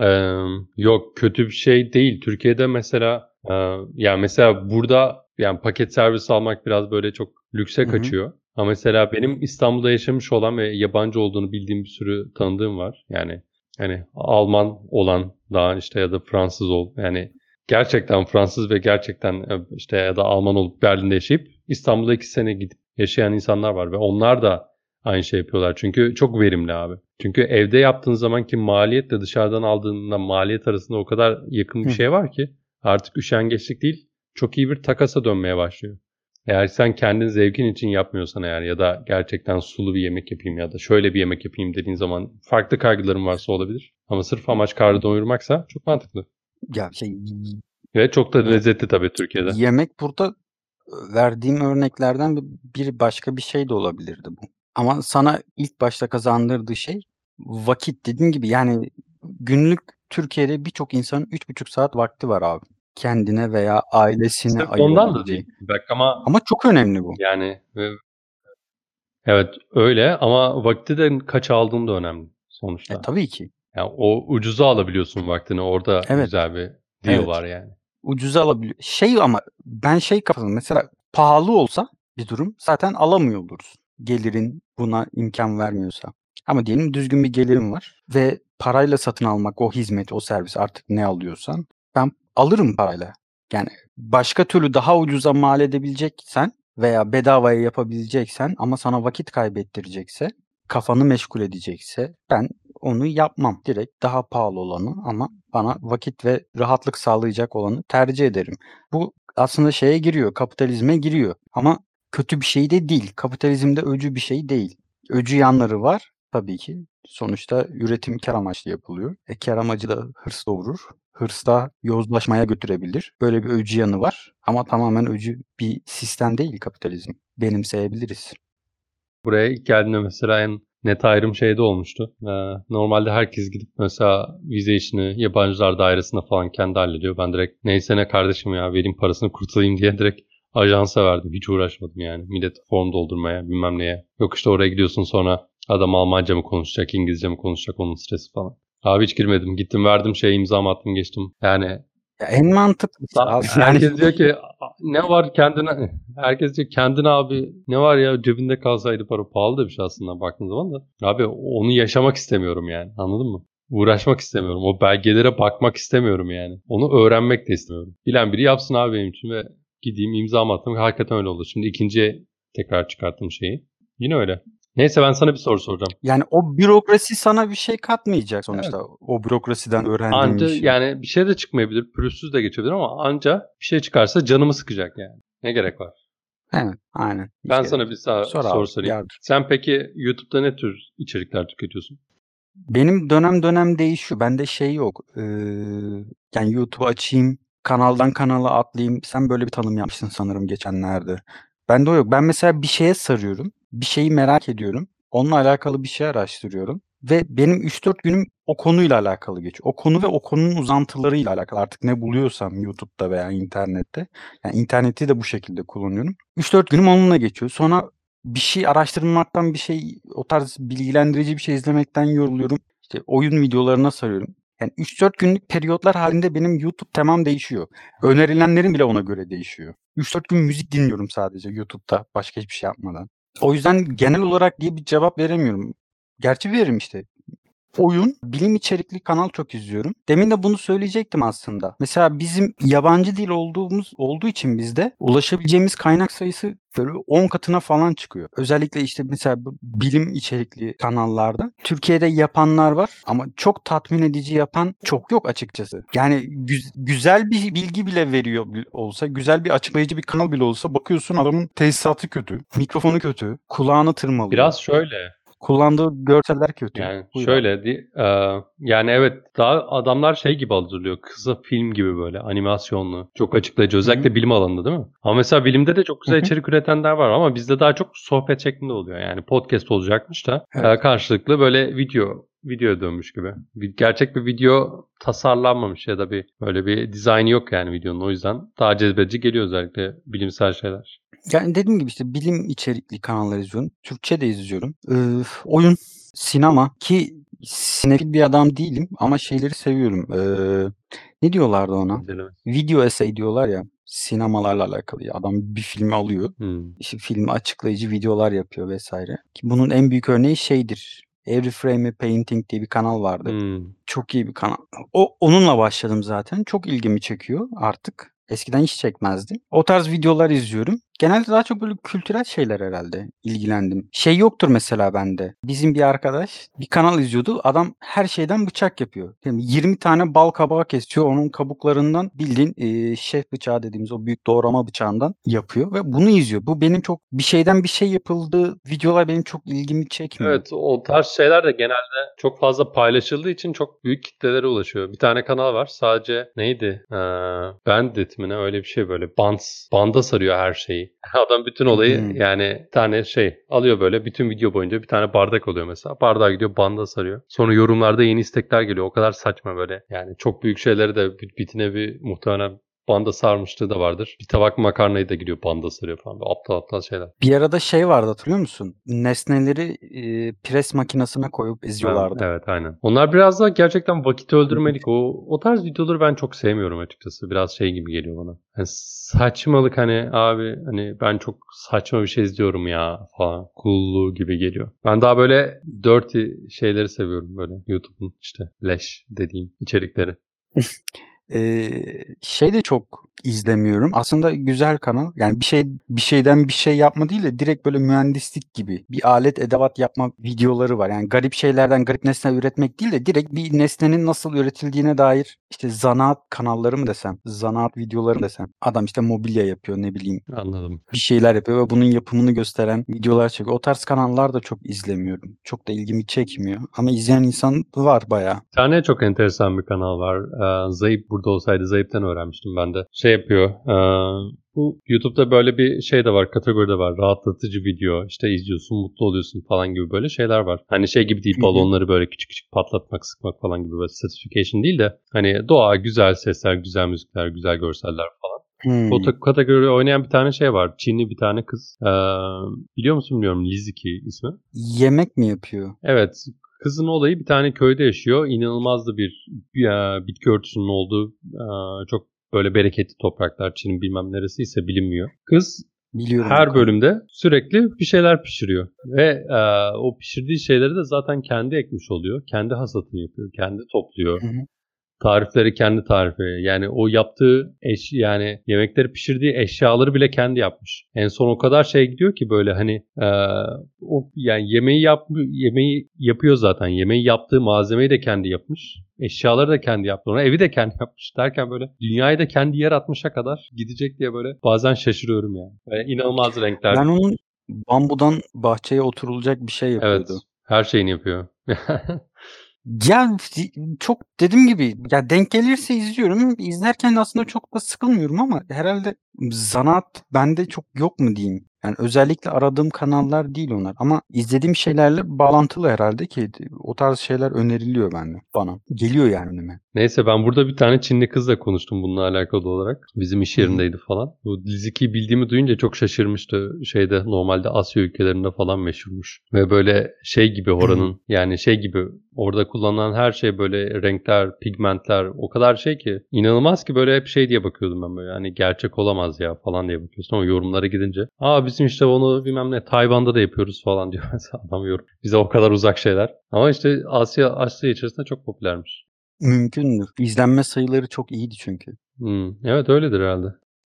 Ee, yok kötü bir şey değil. Türkiye'de mesela e, yani mesela burada yani paket servis almak biraz böyle çok lükse kaçıyor. Ama mesela benim İstanbul'da yaşamış olan ve yabancı olduğunu bildiğim bir sürü tanıdığım var. Yani hani Alman olan daha işte ya da Fransız ol yani gerçekten Fransız ve gerçekten e, işte ya da Alman olup Berlin'de yaşayıp İstanbul'da iki sene gidip yaşayan insanlar var ve onlar da aynı şey yapıyorlar. Çünkü çok verimli abi. Çünkü evde yaptığın zamanki maliyetle dışarıdan aldığında maliyet arasında o kadar yakın bir Hı. şey var ki artık üşengeçlik değil çok iyi bir takasa dönmeye başlıyor. Eğer sen kendin zevkin için yapmıyorsan eğer ya da gerçekten sulu bir yemek yapayım ya da şöyle bir yemek yapayım dediğin zaman farklı kaygıların varsa olabilir. Ama sırf amaç karnı doyurmaksa çok mantıklı. Ya şey Ve çok da lezzetli tabii Türkiye'de. yemek burada verdiğim örneklerden bir- başka bir şey de olabilirdi bu. Ama sana ilk başta kazandırdığı şey vakit dediğim gibi yani günlük Türkiye'de birçok insanın 3,5 saat vakti var abi. Kendine veya ailesine Sırf ondan da değil. Bak ama Ama çok önemli bu. yani e, evet öyle ama vakti de kaç aldığın da önemli sonuçta. E, tabii ki. Yani o ucuza alabiliyorsun vaktini. Orada Evet. güzel bir deal Evet. var yani. Ucuza alabiliyor. Şey ama ben şey kafasında mesela pahalı olsa bir durum zaten alamıyor oluruz. Gelirin buna imkan vermiyorsa. Ama diyelim düzgün bir gelirim var ve parayla satın almak o hizmet, o servis artık ne alıyorsan ben alırım parayla. Yani başka türlü daha ucuza mal edebileceksen veya bedavaya yapabileceksen ama sana vakit kaybettirecekse, kafanı meşgul edecekse ben onu yapmam. Direkt daha pahalı olanı ama bana vakit ve rahatlık sağlayacak olanı tercih ederim. Bu aslında şeye giriyor, kapitalizme giriyor. Ama kötü bir şey de değil. Kapitalizmde öcü bir şey değil. Öcü yanları var tabii ki. Sonuçta üretim kar amaçlı yapılıyor. E kar amacı da hırs doğurur. Hırs da yozlaşmaya götürebilir. Böyle bir öcü yanı var. Ama tamamen öcü bir sistem değil kapitalizm. Benimseyebiliriz. Buraya ilk geldiğimde mesela en net ayrım şeyde olmuştu. Ee, normalde herkes gidip mesela vize işini yabancılar dairesinde falan kendi hallediyor. Ben direkt neyse ne kardeşim ya vereyim parasını kurtulayım diye direkt ajansa verdim. Hiç uğraşmadım yani. Millet form doldurmaya bilmem neye. Yok işte oraya gidiyorsun sonra adam Almanca mı konuşacak, İngilizce mi konuşacak onun stresi falan. Abi hiç girmedim. Gittim verdim şey imza attım geçtim. Yani Ya en mantıklısı Sa- abi. Yani Herkes diyor ki ne var kendine herkes diyor kendine abi ne var ya cebinde kalsaydı para pahalı da bir şey aslında baktığın zaman da abi onu yaşamak istemiyorum yani anladın mı? Uğraşmak istemiyorum. O belgelere bakmak istemiyorum yani. Onu öğrenmek de istemiyorum. Bilen biri yapsın abi benim için ve gideyim imza attım. Hakikaten öyle oldu. Şimdi ikinci tekrar çıkarttım şeyi. Yine öyle. Neyse ben sana bir soru soracağım. Yani o bürokrasi sana bir şey katmayacak sonuçta. O bürokrasiden öğrendiğin Anca bir şey. yani bir şey de çıkmayabilir. Pürüzsüz de geçebilir ama anca bir şey çıkarsa canımı sıkacak yani. Ne gerek var? Evet, aynen. Hiç Ben gerek sana yok. bir sa- Sor soru abi, sorayım. yardır. Sen peki YouTube'da ne tür içerikler tüketiyorsun? Benim dönem dönem değişiyor. Bende şey yok. Ee, yani YouTube açayım, kanaldan kanala atlayayım. Sen böyle bir tanım yapmışsın sanırım geçenlerde. Bende o yok. Ben mesela bir şeye sarıyorum. Bir şeyi merak ediyorum. Onunla alakalı bir şey araştırıyorum. Ve benim 3-4 günüm o konuyla alakalı geçiyor. O konu ve o konunun uzantılarıyla alakalı. Artık ne buluyorsam YouTube'da veya internette. Yani interneti de bu şekilde kullanıyorum. 3-4 günüm onunla geçiyor. Sonra bir şey araştırmaktan bir şey o tarz bilgilendirici bir şey izlemekten yoruluyorum. İşte oyun videolarına sarıyorum. Yani 3-4 günlük periyotlar halinde benim YouTube temam değişiyor. Önerilenlerim bile ona göre değişiyor. 3-4 gün müzik dinliyorum sadece YouTube'da başka hiçbir şey yapmadan. O yüzden genel olarak diye bir cevap veremiyorum. Gerçi veririm işte. Oyun, bilim içerikli kanal çok izliyorum. Demin de bunu söyleyecektim aslında. Mesela bizim yabancı dil olduğumuz olduğu için bizde ulaşabileceğimiz kaynak sayısı böyle 10 katına falan çıkıyor. Özellikle işte mesela bilim içerikli kanallarda Türkiye'de yapanlar var ama çok tatmin edici yapan çok yok açıkçası. Yani gü- güzel bir bilgi bile veriyor olsa, güzel bir açıklayıcı bir kanal bile olsa bakıyorsun adamın tesisatı kötü, mikrofonu kötü, kulağını tırmalıyor. Biraz şöyle Kullandığı görseller kötü. yani Buyur şöyle di- e, yani evet daha adamlar şey gibi hazırlıyor. Kısa film gibi böyle animasyonlu. Çok açıklayıcı. Özellikle bilim alanında değil mi? Ama mesela bilimde de çok güzel Hı hı. içerik üretenler var ama bizde daha çok sohbet şeklinde oluyor. Yani podcast olacakmış da Evet. e, karşılıklı böyle video video dönmüş gibi. Gerçek bir video tasarlanmamış ya da bir böyle bir dizaynı yok yani videonun. O yüzden daha cezbedici geliyor özellikle bilimsel şeyler. Yani dediğim gibi işte bilim içerikli kanallar izliyorum. Türkçe de izliyorum. Ee, oyun, sinema ki sinefil bir adam değilim ama şeyleri seviyorum. Ee, ne diyorlardı ona? İnceleme. Video essay diyorlar ya sinemalarla alakalı. Adam bir filmi alıyor. Hmm. işte filmi açıklayıcı videolar yapıyor vesaire. Ki bunun en büyük örneği şeydir. Every Frame a Painting diye bir kanal vardı. Hmm. Çok iyi bir kanal. O onunla başladım zaten. Çok ilgimi çekiyor artık. Eskiden hiç çekmezdi. O tarz videolar izliyorum. Genelde daha çok böyle kültürel şeyler herhalde ilgilendim. Şey yoktur mesela bende. Bizim bir arkadaş bir kanal izliyordu. Adam her şeyden bıçak yapıyor. Yani 20 tane bal kabağı kesiyor. Onun kabuklarından bildiğin e, şef bıçağı dediğimiz o büyük doğrama bıçağından yapıyor ve bunu izliyor. Bu benim çok bir şeyden bir şey yapıldığı videolar benim çok ilgimi çekmiyor. Evet o tarz şeyler de genelde çok fazla paylaşıldığı için çok büyük kitlelere ulaşıyor. Bir tane kanal var sadece neydi? Ee, Bandit mi ne öyle bir şey böyle. Bands, banda sarıyor her şeyi. Adam bütün olayı Hmm. yani bir tane şey alıyor böyle bütün video boyunca bir tane bardak oluyor mesela. Bardağa gidiyor banda sarıyor. Sonra yorumlarda yeni istekler geliyor. O kadar saçma böyle. Yani çok büyük şeyleri de bit- bitine bir muhtemelen banda sarmışlığı da vardır. Bir tabak makarnayı da gidiyor banda sarıyor falan. Böyle aptal aptal şeyler. Bir arada şey vardı hatırlıyor musun? Nesneleri e, pres makinesine koyup eziyorlardı. Evet aynen. Onlar biraz da gerçekten vakit öldürmelik. O, o tarz videoları ben çok sevmiyorum açıkçası. Biraz şey gibi geliyor bana. Yani saçmalık hani abi hani ben çok saçma bir şey izliyorum ya falan. Coolluğu gibi geliyor. Ben daha böyle dirty şeyleri seviyorum böyle. YouTube'un işte leş dediğim içerikleri. Ee, şey de çok izlemiyorum. Aslında güzel kanal. Yani bir şey bir şeyden bir şey yapma değil de direkt böyle mühendislik gibi bir alet edevat yapma videoları var. Yani garip şeylerden garip nesne üretmek değil de direkt bir nesnenin nasıl üretildiğine dair işte zanaat kanalları mı desem, zanaat videoları mı desem. Adam işte mobilya yapıyor ne bileyim Anladım. bir şeyler yapıyor ve bunun yapımını gösteren videolar çekiyor. O tarz kanallar da çok izlemiyorum. Çok da ilgimi çekmiyor. Ama izleyen insan var bayağı. Bir tane çok enteresan bir kanal var. Zayıp burada olsaydı Zayıp'tan öğrenmiştim ben de. Şey yapıyor. Bu YouTube'da böyle bir şey de var, kategori de var. Rahatlatıcı video. işte izliyorsun, mutlu oluyorsun falan gibi böyle şeyler var. Hani şey gibi değil, balonları böyle küçük küçük patlatmak, sıkmak falan gibi böyle certification değil de hani doğa, güzel sesler, güzel müzikler, güzel görseller falan. Hmm. O kategori oynayan bir tane şey var. Çinli bir tane kız. Ee, biliyor musun bilmiyorum. Lizuki ismi. Yemek mi yapıyor? Evet. Kızın olayı bir tane köyde yaşıyor. İnanılmaz da bir, bir bitki örtüsünün olduğu çok böyle bereketli topraklar. Çin'in bilmem neresi ise bilinmiyor. Kız Biliyorum. her bölümde sürekli bir şeyler pişiriyor. Ve e, o pişirdiği şeyleri de zaten kendi ekmiş oluyor. Kendi hasatını yapıyor. Kendi topluyor. Hı hı. Tarifleri kendi tarifi. Yani o yaptığı eş yani yemekleri pişirdiği eşyaları bile kendi yapmış. En son o kadar şey gidiyor ki böyle hani e, o yani yemeği yap yemeği yapıyor zaten. Yemeği yaptığı malzemeyi de kendi yapmış. Eşyaları da kendi yaptı. Ona evi de kendi yapmış derken böyle dünyayı da kendi yer atmışa kadar gidecek diye böyle bazen şaşırıyorum yani. yani inanılmaz renkler. Ben onun bambudan bahçeye oturulacak bir şey yapıyordu. Evet. Her şeyini yapıyor. Ya çok dediğim gibi ya denk gelirse izliyorum. İzlerken aslında çok da sıkılmıyorum ama herhalde zanaat bende çok yok mu diyeyim. Yani özellikle aradığım kanallar değil onlar ama izlediğim şeylerle bağlantılı herhalde ki o tarz şeyler öneriliyor bende bana. Geliyor yani önüme. Neyse ben burada bir tane Çinli kızla konuştum bununla alakalı olarak. Bizim iş yerindeydi falan. Bu Liziki'yi bildiğimi duyunca çok şaşırmıştı. Şeyde normalde Asya ülkelerinde falan meşhurmuş. Ve böyle şey gibi oranın yani şey gibi orada kullanılan her şey böyle renkler, pigmentler o kadar şey ki inanılmaz ki böyle hep şey diye bakıyordum ben böyle hani gerçek olamaz ya falan diye bakıyorsun ama yorumlara gidince aa bizim işte onu bilmem ne Tayvan'da da yapıyoruz falan diyor mesela adam yorum. Bize o kadar uzak şeyler. Ama işte Asya Asya içerisinde çok popülermiş. Mümkündür. İzlenme sayıları çok iyiydi çünkü. Hmm, evet öyledir herhalde.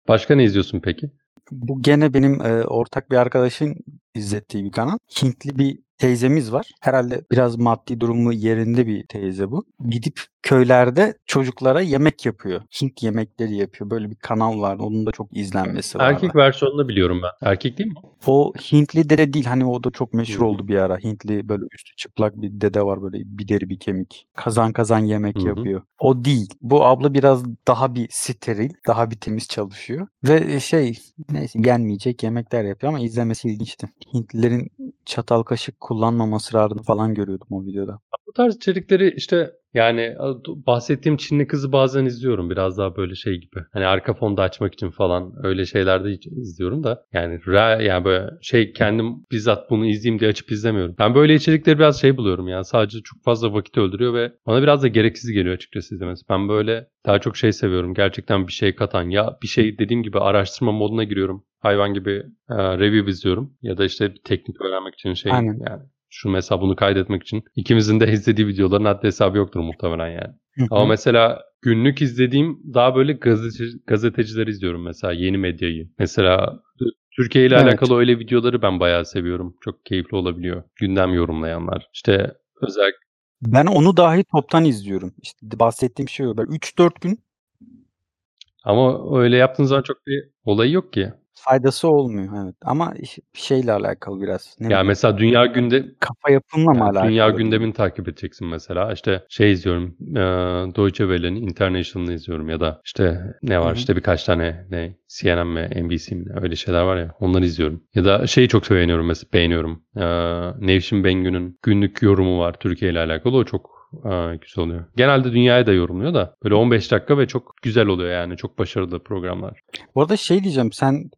Başka ne izliyorsun peki? Bu gene benim e, ortak bir arkadaşın izlettiği bir kanal. Hintli bir teyzemiz var. Herhalde biraz maddi durumu yerinde bir teyze bu. Gidip köylerde çocuklara yemek yapıyor. Hint yemekleri yapıyor. Böyle bir kanal var. Onun da çok izlenmesi var. Erkek versiyonunu biliyorum ben. Erkek değil mi? O Hintli dede değil. Hani o da çok meşhur oldu bir ara. Hintli böyle üstü çıplak bir dede var böyle bir deri bir kemik. Kazan kazan yemek Hı hı. yapıyor. O değil. Bu abla biraz daha bir steril, daha bir temiz çalışıyor. Ve şey neyse yenmeyecek yemekler yapıyor ama izlemesi ilginçti. Hintlilerin çatal kaşık kullanmama ısrarını falan görüyordum o videoda. Bu tarz içerikleri işte yani bahsettiğim Çinli kızı bazen izliyorum. Biraz daha böyle şey gibi. Hani arka fonda açmak için falan öyle şeylerde izliyorum da. Yani re, yani böyle şey kendim bizzat bunu izleyeyim diye açıp izlemiyorum. Ben böyle içerikleri biraz şey buluyorum yani sadece çok fazla vakit öldürüyor ve bana biraz da gereksiz geliyor açıkçası izlemesi. Ben böyle daha çok şey seviyorum. Gerçekten bir şey katan ya bir şey dediğim gibi araştırma moduna giriyorum. Hayvan gibi e, review izliyorum ya da işte bir teknik öğrenmek için şey Aynen. yani şu mesela bunu kaydetmek için. ikimizin de izlediği videoların haddi hesabı yoktur muhtemelen yani. Ama mesela günlük izlediğim daha böyle gazeteci, gazetecileri izliyorum mesela yeni medyayı. Mesela Türkiye ile Evet. alakalı öyle videoları ben bayağı seviyorum. Çok keyifli olabiliyor. Gündem yorumlayanlar. İşte özellikle Ben onu dahi toptan izliyorum. İşte bahsettiğim şey o. Böyle 3-4 gün ama öyle yaptığın zaman çok bir olayı yok ki. Faydası olmuyor. Evet. Ama iş- şeyle alakalı biraz. Ne Ya bileyim, mesela dünya günde kafa yapımla mı Yani alakalı? dünya gündemini takip edeceksin mesela. İşte şey izliyorum. E, Deutsche Welle'nin International'ını izliyorum ya da işte ne var Hı işte birkaç tane ne CNN mi NBC mi ne, öyle şeyler var ya onları izliyorum. Ya da şeyi çok beğeniyorum mesela beğeniyorum. E, Nevşin Bengü'nün günlük yorumu var Türkiye ile alakalı. O çok güzel oluyor. Genelde dünyaya da yorumluyor da böyle 15 dakika ve çok güzel oluyor yani. Çok başarılı programlar. Bu arada şey diyeceğim sen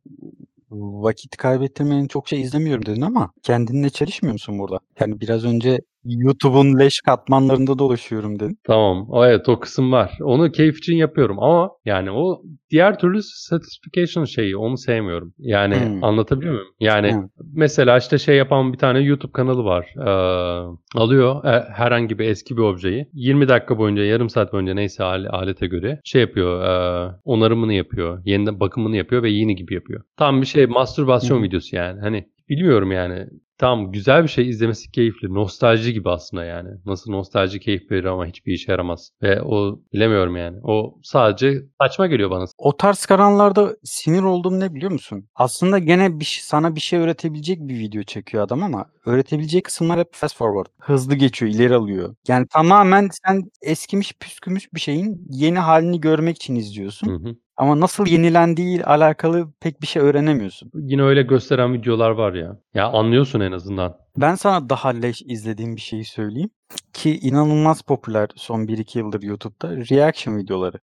vakit kaybettirmenin çok şey izlemiyorum dedin ama kendinle çelişmiyor musun burada? Yani biraz önce YouTube'un leş katmanlarında dolaşıyorum dedin. Tamam. O evet o kısım var. Onu keyif için yapıyorum ama yani o diğer türlü satisfaction şeyi onu sevmiyorum. Yani Hmm. anlatabiliyor muyum? Yani Hmm. mesela işte şey yapan bir tane YouTube kanalı var. Ee, alıyor e, herhangi bir eski bir objeyi 20 dakika boyunca yarım saat boyunca neyse al- alete göre şey yapıyor e, onarımını yapıyor. Yeniden bakımını yapıyor ve yeni gibi yapıyor. Tam bir şey mastürbasyon hı. videosu yani. Hani bilmiyorum yani. Tamam güzel bir şey izlemesi keyifli. Nostalji gibi aslında yani. Nasıl nostalji keyif verir ama hiçbir işe yaramaz. Ve o bilemiyorum yani. O sadece saçma geliyor bana. O tarz kanallarda sinir olduğum ne biliyor musun? Aslında gene bir, sana bir şey öğretebilecek bir video çekiyor adam ama öğretebileceği kısımlar hep fast forward. Hızlı geçiyor, ileri alıyor. Yani tamamen sen eskimiş püskümüş bir şeyin yeni halini görmek için izliyorsun. Hı hı. Ama nasıl yenilendiği ile alakalı pek bir şey öğrenemiyorsun. Yine öyle gösteren videolar var ya. Ya anlıyorsun en azından. Ben sana daha leş izlediğim bir şeyi söyleyeyim. Ki inanılmaz popüler son 1-2 yıldır YouTube'da reaction videoları.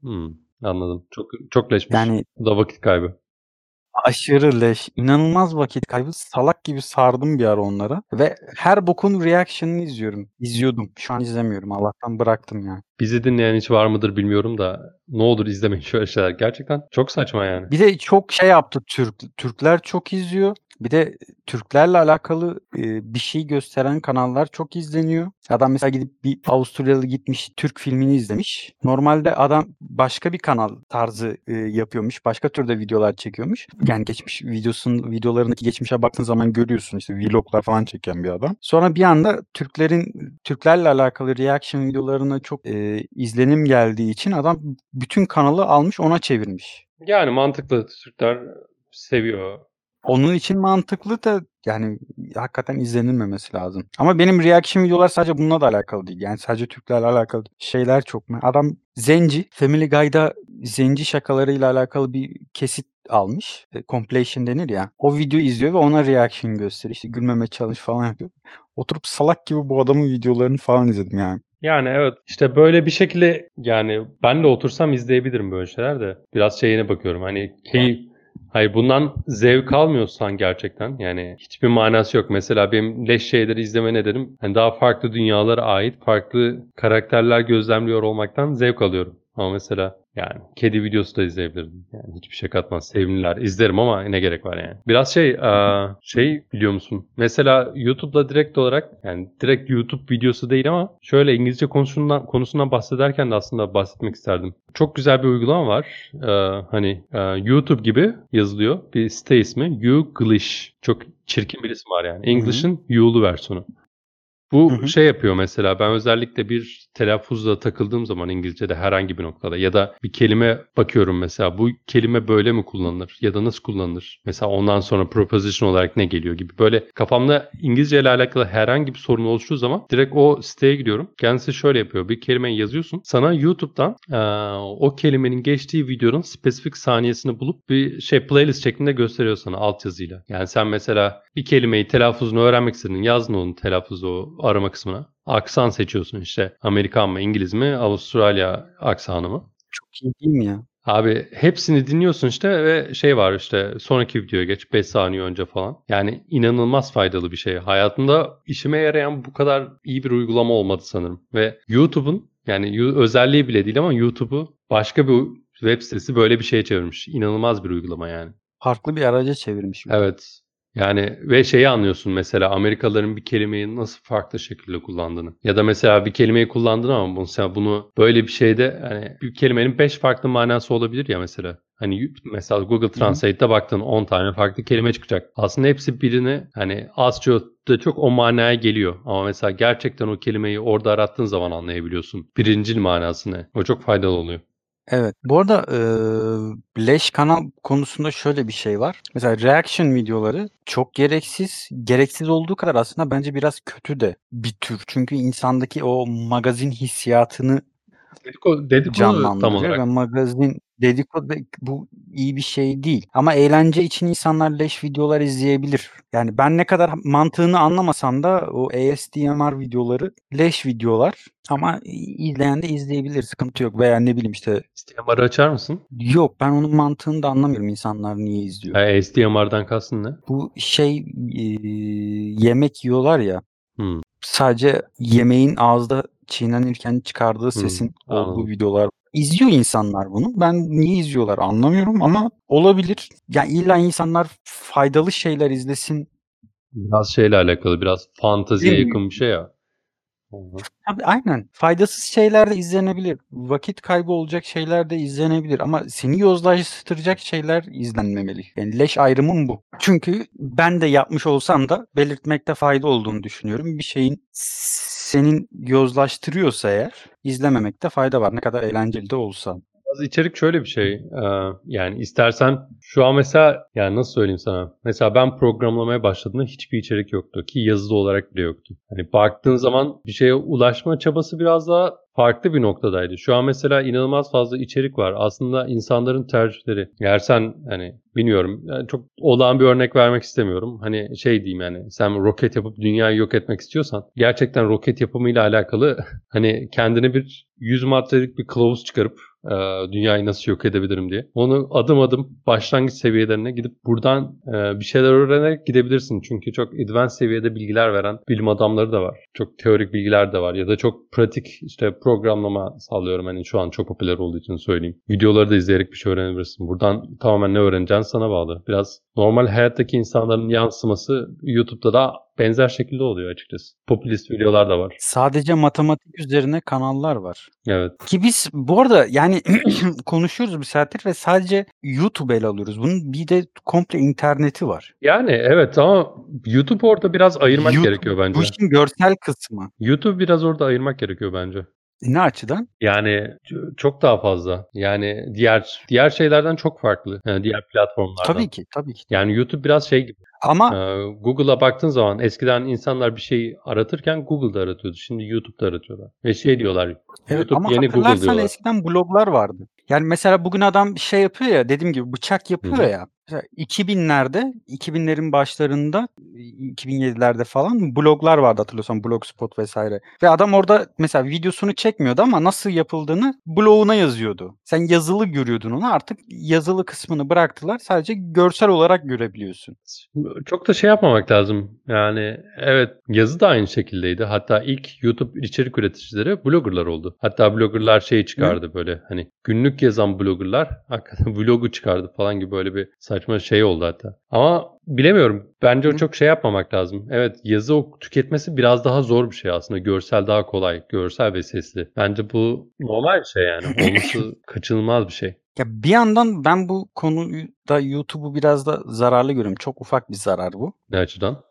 Hmm, anladım. Çok çok leşmiş. Yani Bu da vakit kaybı. Aşırı leş, inanılmaz vakit kaybı. Salak gibi sardım bir ara onlara. Ve her bokun reaction'ını izliyorum. İzliyordum. Şu an izlemiyorum. Allah'tan bıraktım yani. Bizi dinleyen hiç var mıdır bilmiyorum da ne olur izlemeyin şöyle şeyler. Gerçekten çok saçma yani. Bir de çok şey yaptı Türk. Türkler çok izliyor. Bir de Türklerle alakalı e, bir şey gösteren kanallar çok izleniyor. Adam mesela gidip bir Avusturyalı gitmiş Türk filmini izlemiş. Normalde adam başka bir kanal tarzı e, yapıyormuş. Başka türde videolar çekiyormuş. Yani geçmiş videosun videolarındaki geçmişe baktığın zaman görüyorsun işte vloglar falan çeken bir adam. Sonra bir anda Türklerin Türklerle alakalı reaction videolarına çok e, izlenim geldiği için adam bütün kanalı almış ona çevirmiş. Yani mantıklı. Türkler seviyor. Onun için mantıklı da yani hakikaten izlenilmemesi lazım. Ama benim reaction videolar sadece bununla da alakalı değil. Yani sadece Türklerle alakalı şeyler çok. Adam Zenci, Family Guy'da Zenci şakalarıyla alakalı bir kesit almış. E, compilation denir ya. O videoyu izliyor ve ona reaction gösteriyor. İşte gülmeme challenge falan yapıyor. Oturup salak gibi bu adamın videolarını falan izledim yani. Yani evet işte böyle bir şekilde yani ben de otursam izleyebilirim böyle şeyler de biraz şeyine bakıyorum hani keyif Hayır bundan zevk almıyorsan gerçekten yani hiçbir manası yok. Mesela benim leş şeyleri izleme nedenim hani daha farklı dünyalara ait farklı karakterler gözlemliyor olmaktan zevk alıyorum. Ama mesela yani kedi videosu da izleyebilirdim. Yani hiçbir şey katmaz. Sevimliler izlerim ama ne gerek var yani. Biraz şey şey biliyor musun? Mesela YouTube'da direkt olarak yani direkt YouTube videosu değil ama şöyle İngilizce konusundan konusundan bahsederken de aslında bahsetmek isterdim. Çok güzel bir uygulama var. Hani YouTube gibi yazılıyor. Bir site ismi Youglish. Çok çirkin bir isim var yani. English'in You'lu versiyonu. Bu hı hı. şey yapıyor mesela ben özellikle bir telaffuzla takıldığım zaman İngilizce'de herhangi bir noktada ya da bir kelime bakıyorum mesela bu kelime böyle mi kullanılır ya da nasıl kullanılır? Mesela ondan sonra proposition olarak ne geliyor gibi böyle kafamda İngilizce ile alakalı herhangi bir sorun oluştuğu zaman direkt o siteye gidiyorum. Kendisi şöyle yapıyor bir kelimeyi yazıyorsun sana YouTube'dan ee, o kelimenin geçtiği videonun spesifik saniyesini bulup bir şey playlist şeklinde gösteriyor sana altyazıyla. Yani sen mesela bir kelimeyi telaffuzunu öğrenmek istedin yazdın onun telaffuzu arama kısmına. Aksan seçiyorsun işte. Amerikan mı, İngiliz mi, Avustralya aksanı mı? Çok iyi değil mi ya? Abi hepsini dinliyorsun işte ve şey var işte sonraki videoya geç 5 saniye önce falan. Yani inanılmaz faydalı bir şey. Hayatımda işime yarayan bu kadar iyi bir uygulama olmadı sanırım. Ve YouTube'un yani özelliği bile değil ama YouTube'u başka bir web sitesi böyle bir şeye çevirmiş. İnanılmaz bir uygulama yani. Farklı bir araca çevirmiş. Evet. Yani ve şeyi anlıyorsun mesela Amerikalıların bir kelimeyi nasıl farklı şekilde kullandığını. Ya da mesela bir kelimeyi kullandın ama mesela bunu böyle bir şeyde hani bir kelimenin 5 farklı manası olabilir ya mesela. Hani mesela Google Translate'te baktın 10 tane farklı kelime çıkacak. Aslında hepsi birini hani az çok da çok o manaya geliyor. Ama mesela gerçekten o kelimeyi orada arattığın zaman anlayabiliyorsun. Birincil manası ne? O çok faydalı oluyor. Evet. Bu arada, eee, leş kanal konusunda şöyle bir şey var. Mesela reaction videoları çok gereksiz. Gereksiz olduğu kadar aslında bence biraz kötü de bir tür. Çünkü insandaki o magazin hissiyatını Dedikodu dedikodu tam canlandırıyor olarak. ve magazin dedikodu bu iyi bir şey değil. Ama eğlence için insanlar leş videolar izleyebilir. Yani ben ne kadar mantığını anlamasam da o ASMR videoları leş videolar ama izleyen de izleyebilir. Sıkıntı yok. Veya ne bileyim işte SDMR'ı açar mısın? Yok ben onun mantığını da anlamıyorum insanlar niye izliyor. Ha, SDMR'dan kastın ne? Bu şey eee, yemek yiyorlar ya. Hımm. Sadece yemeğin ağızda çiğnenirken çıkardığı sesin Hımm, olduğu videolar. İzliyor insanlar bunu. Ben niye izliyorlar anlamıyorum ama olabilir. Ya illa insanlar faydalı şeyler izlesin. Biraz şeyle alakalı, biraz fanteziye yakın bir şey ya. Hı. Tabii aynen. Faydasız şeyler de izlenebilir. Vakit kaybı olacak şeyler de izlenebilir ama seni yozlaştıracak şeyler izlenmemeli. Yani leş ayrımım bu. Çünkü ben de yapmış olsam da belirtmekte fayda olduğunu düşünüyorum. Bir şeyin senin yozlaştırıyorsa eğer izlememekte fayda var. Ne kadar eğlenceli de olsa. Biraz içerik şöyle bir şey. eee, yani istersen şu an mesela yani nasıl söyleyeyim sana? Mesela ben programlamaya başladığımda hiçbir içerik yoktu ki yazılı olarak bile yoktu. Hani baktığın zaman bir şeye ulaşma çabası biraz daha farklı bir noktadaydı. Şu an mesela inanılmaz fazla içerik var. Aslında insanların tercihleri. Eğer sen hani bilmiyorum yani çok olağan bir örnek vermek istemiyorum. Hani şey diyeyim yani sen roket yapıp dünyayı yok etmek istiyorsan gerçekten roket yapımıyla alakalı hani kendine bir 100 maddelik bir kılavuz çıkarıp Ee, dünyayı nasıl yok edebilirim diye. Onu adım adım başlangıç seviyelerine gidip buradan e, bir şeyler öğrenerek gidebilirsin. Çünkü çok advanced seviyede bilgiler veren bilim adamları da var. Çok teorik bilgiler de var. Ya da çok pratik işte programlama sağlıyorum. Hani şu an çok popüler olduğu için söyleyeyim. Videoları da izleyerek bir şey öğrenebilirsin. Buradan tamamen ne öğreneceğin sana bağlı. Biraz normal hayattaki insanların yansıması YouTube'da da benzer şekilde oluyor açıkçası. Popülist videolar da var. Sadece matematik üzerine kanallar var. Evet. Ki biz bu arada yani konuşuyoruz bir saattir ve sadece YouTube ele alıyoruz. Bunun bir de komple interneti var. Yani evet ama YouTube orada biraz ayırmak YouTube- gerekiyor bence. Bu işin görsel kısmı. YouTube biraz orada ayırmak gerekiyor bence. Ne açıdan? Yani çok daha fazla. Yani diğer diğer şeylerden çok farklı. Yani diğer platformlardan. Tabii ki, tabii ki. Yani YouTube biraz şey gibi. Ama Ee, Google'a baktığın zaman eskiden insanlar bir şeyi aratırken Google'da aratıyordu. Şimdi YouTube'da aratıyorlar. Ve şey diyorlar. evet YouTube ama yeni Google diyorlar. eskiden bloglar vardı. Yani mesela bugün adam bir şey yapıyor ya dediğim gibi bıçak yapıyor Hı hı. ya. Mesela 2000'lerde, 2000'lerin başlarında, 2007'lerde falan bloglar vardı hatırlıyorsan Blogspot vesaire. Ve adam orada mesela videosunu çekmiyordu ama nasıl yapıldığını bloguna yazıyordu. Sen yazılı görüyordun onu artık yazılı kısmını bıraktılar. Sadece görsel olarak görebiliyorsun. Çok da şey yapmamak lazım. Yani evet yazı da aynı şekildeydi. Hatta ilk YouTube içerik üreticileri bloggerlar oldu. Hatta bloggerlar şeyi çıkardı böyle hani günlük yazan bloggerlar hakikaten vlogu çıkardı falan gibi böyle bir saçma şey oldu hatta. Ama bilemiyorum. Bence o çok şey yapmamak lazım. Evet yazı tüketmesi biraz daha zor bir şey aslında. Görsel daha kolay. Görsel ve sesli. Bence bu normal bir şey yani. Olması kaçınılmaz bir şey. Ya bir yandan ben bu konuda YouTube'u biraz da zararlı görüyorum. Çok ufak bir zarar bu. Ne açıdan?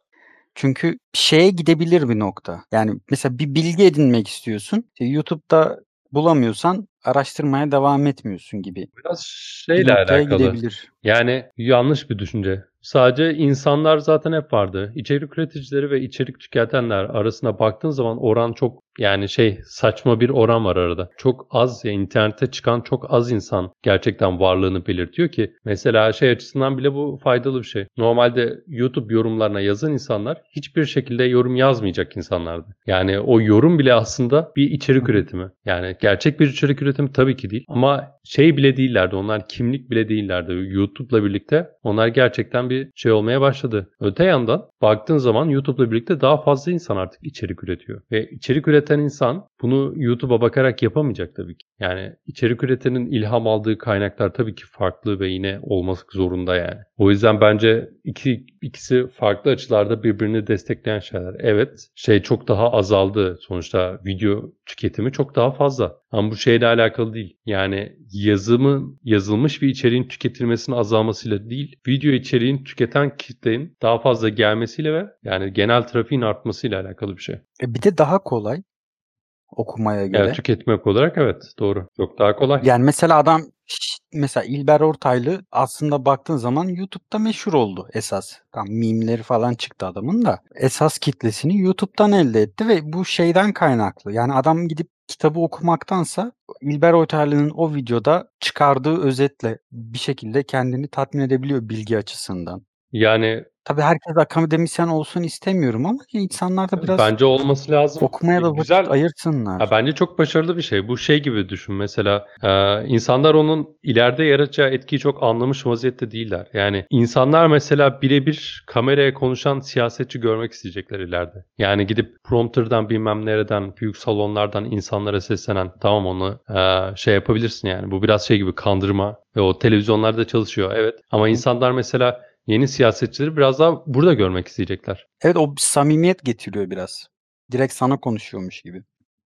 Çünkü şeye gidebilir bir nokta. Yani mesela bir bilgi edinmek istiyorsun. İşte YouTube'da bulamıyorsan araştırmaya devam etmiyorsun gibi. Biraz Bir şeyle noktaya alakalı. gidebilir. Yani yanlış bir düşünce. Sadece insanlar zaten hep vardı. İçerik üreticileri ve içerik tüketenler arasına baktığın zaman oran çok yani şey saçma bir oran var arada. Çok az ya internete çıkan çok az insan gerçekten varlığını belirtiyor ki mesela şey açısından bile bu faydalı bir şey. Normalde YouTube yorumlarına yazan insanlar hiçbir şekilde yorum yazmayacak insanlardı. Yani o yorum bile aslında bir içerik üretimi. Yani gerçek bir içerik üretimi tabii ki değil ama şey bile değillerdi. Onlar kimlik bile değillerdi. YouTube'la birlikte onlar gerçekten bir şey olmaya başladı. Öte yandan baktığın zaman YouTube'la birlikte daha fazla insan artık içerik üretiyor. Ve içerik üreten insan bunu YouTube'a bakarak yapamayacak tabii ki. Yani içerik üretenin ilham aldığı kaynaklar tabii ki farklı ve yine olması zorunda yani. O yüzden bence iki, ikisi farklı açılarda birbirini destekleyen şeyler. Evet şey çok daha azaldı. Sonuçta video tüketimi çok daha fazla. Ama bu şeyle alakalı değil. Yani yazımın yazılmış bir içeriğin tüketilmesinin azalmasıyla değil, video içeriğin tüketen kitlenin daha fazla gelmesiyle ve yani genel trafiğin artmasıyla alakalı bir şey. E bir de daha kolay okumaya göre. Yani tüketmek olarak evet doğru. Çok daha kolay. Yani mesela adam mesela İlber Ortaylı aslında baktığın zaman YouTube'da meşhur oldu esas. Tam mimleri falan çıktı adamın da. Esas kitlesini YouTube'dan elde etti ve bu şeyden kaynaklı. Yani adam gidip kitabı okumaktansa İlber Ortaylı'nın o videoda çıkardığı özetle bir şekilde kendini tatmin edebiliyor bilgi açısından. Yani Tabii herkes akademisyen olsun istemiyorum ama insanlar da biraz bence olması lazım. okumaya da vakit Güzel ayırsınlar. Ha, bence çok başarılı bir şey. Bu şey gibi düşün mesela e, insanlar onun ileride yaratacağı etkiyi çok anlamış vaziyette değiller. Yani insanlar mesela birebir kameraya konuşan siyasetçi görmek isteyecekler ileride. Yani gidip prompterdan bilmem nereden büyük salonlardan insanlara seslenen tamam onu e, şey yapabilirsin yani. Bu biraz şey gibi kandırma ve o televizyonlarda çalışıyor evet. Ama insanlar mesela yeni siyasetçileri biraz daha burada görmek isteyecekler. Evet o samimiyet getiriyor biraz. Direkt sana konuşuyormuş gibi.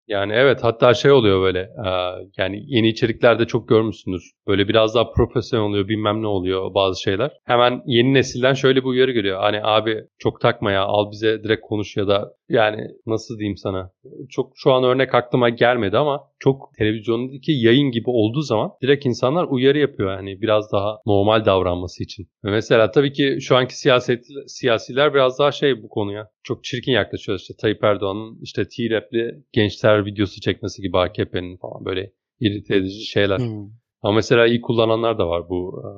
Yani evet hatta şey oluyor böyle e, yani yeni içeriklerde çok görmüşsündür. Böyle biraz daha profesyonel oluyor bilmem ne oluyor bazı şeyler. Hemen yeni nesilden şöyle bir uyarı geliyor. Hani abi çok takma ya al bize direkt konuş ya da yani nasıl diyeyim sana. Çok şu an örnek aklıma gelmedi ama çok televizyondaki yayın gibi olduğu zaman direkt insanlar uyarı yapıyor. Yani biraz daha normal davranması için. Ve mesela tabii ki şu anki siyaset siyasiler biraz daha şey bu konuya. Çok çirkin yaklaşıyor işte Tayyip Erdoğan'ın işte T-Rap'li gençler videosu çekmesi gibi AKP'nin falan böyle irite edici şeyler. Hmm. Ama mesela iyi kullananlar da var bu. e,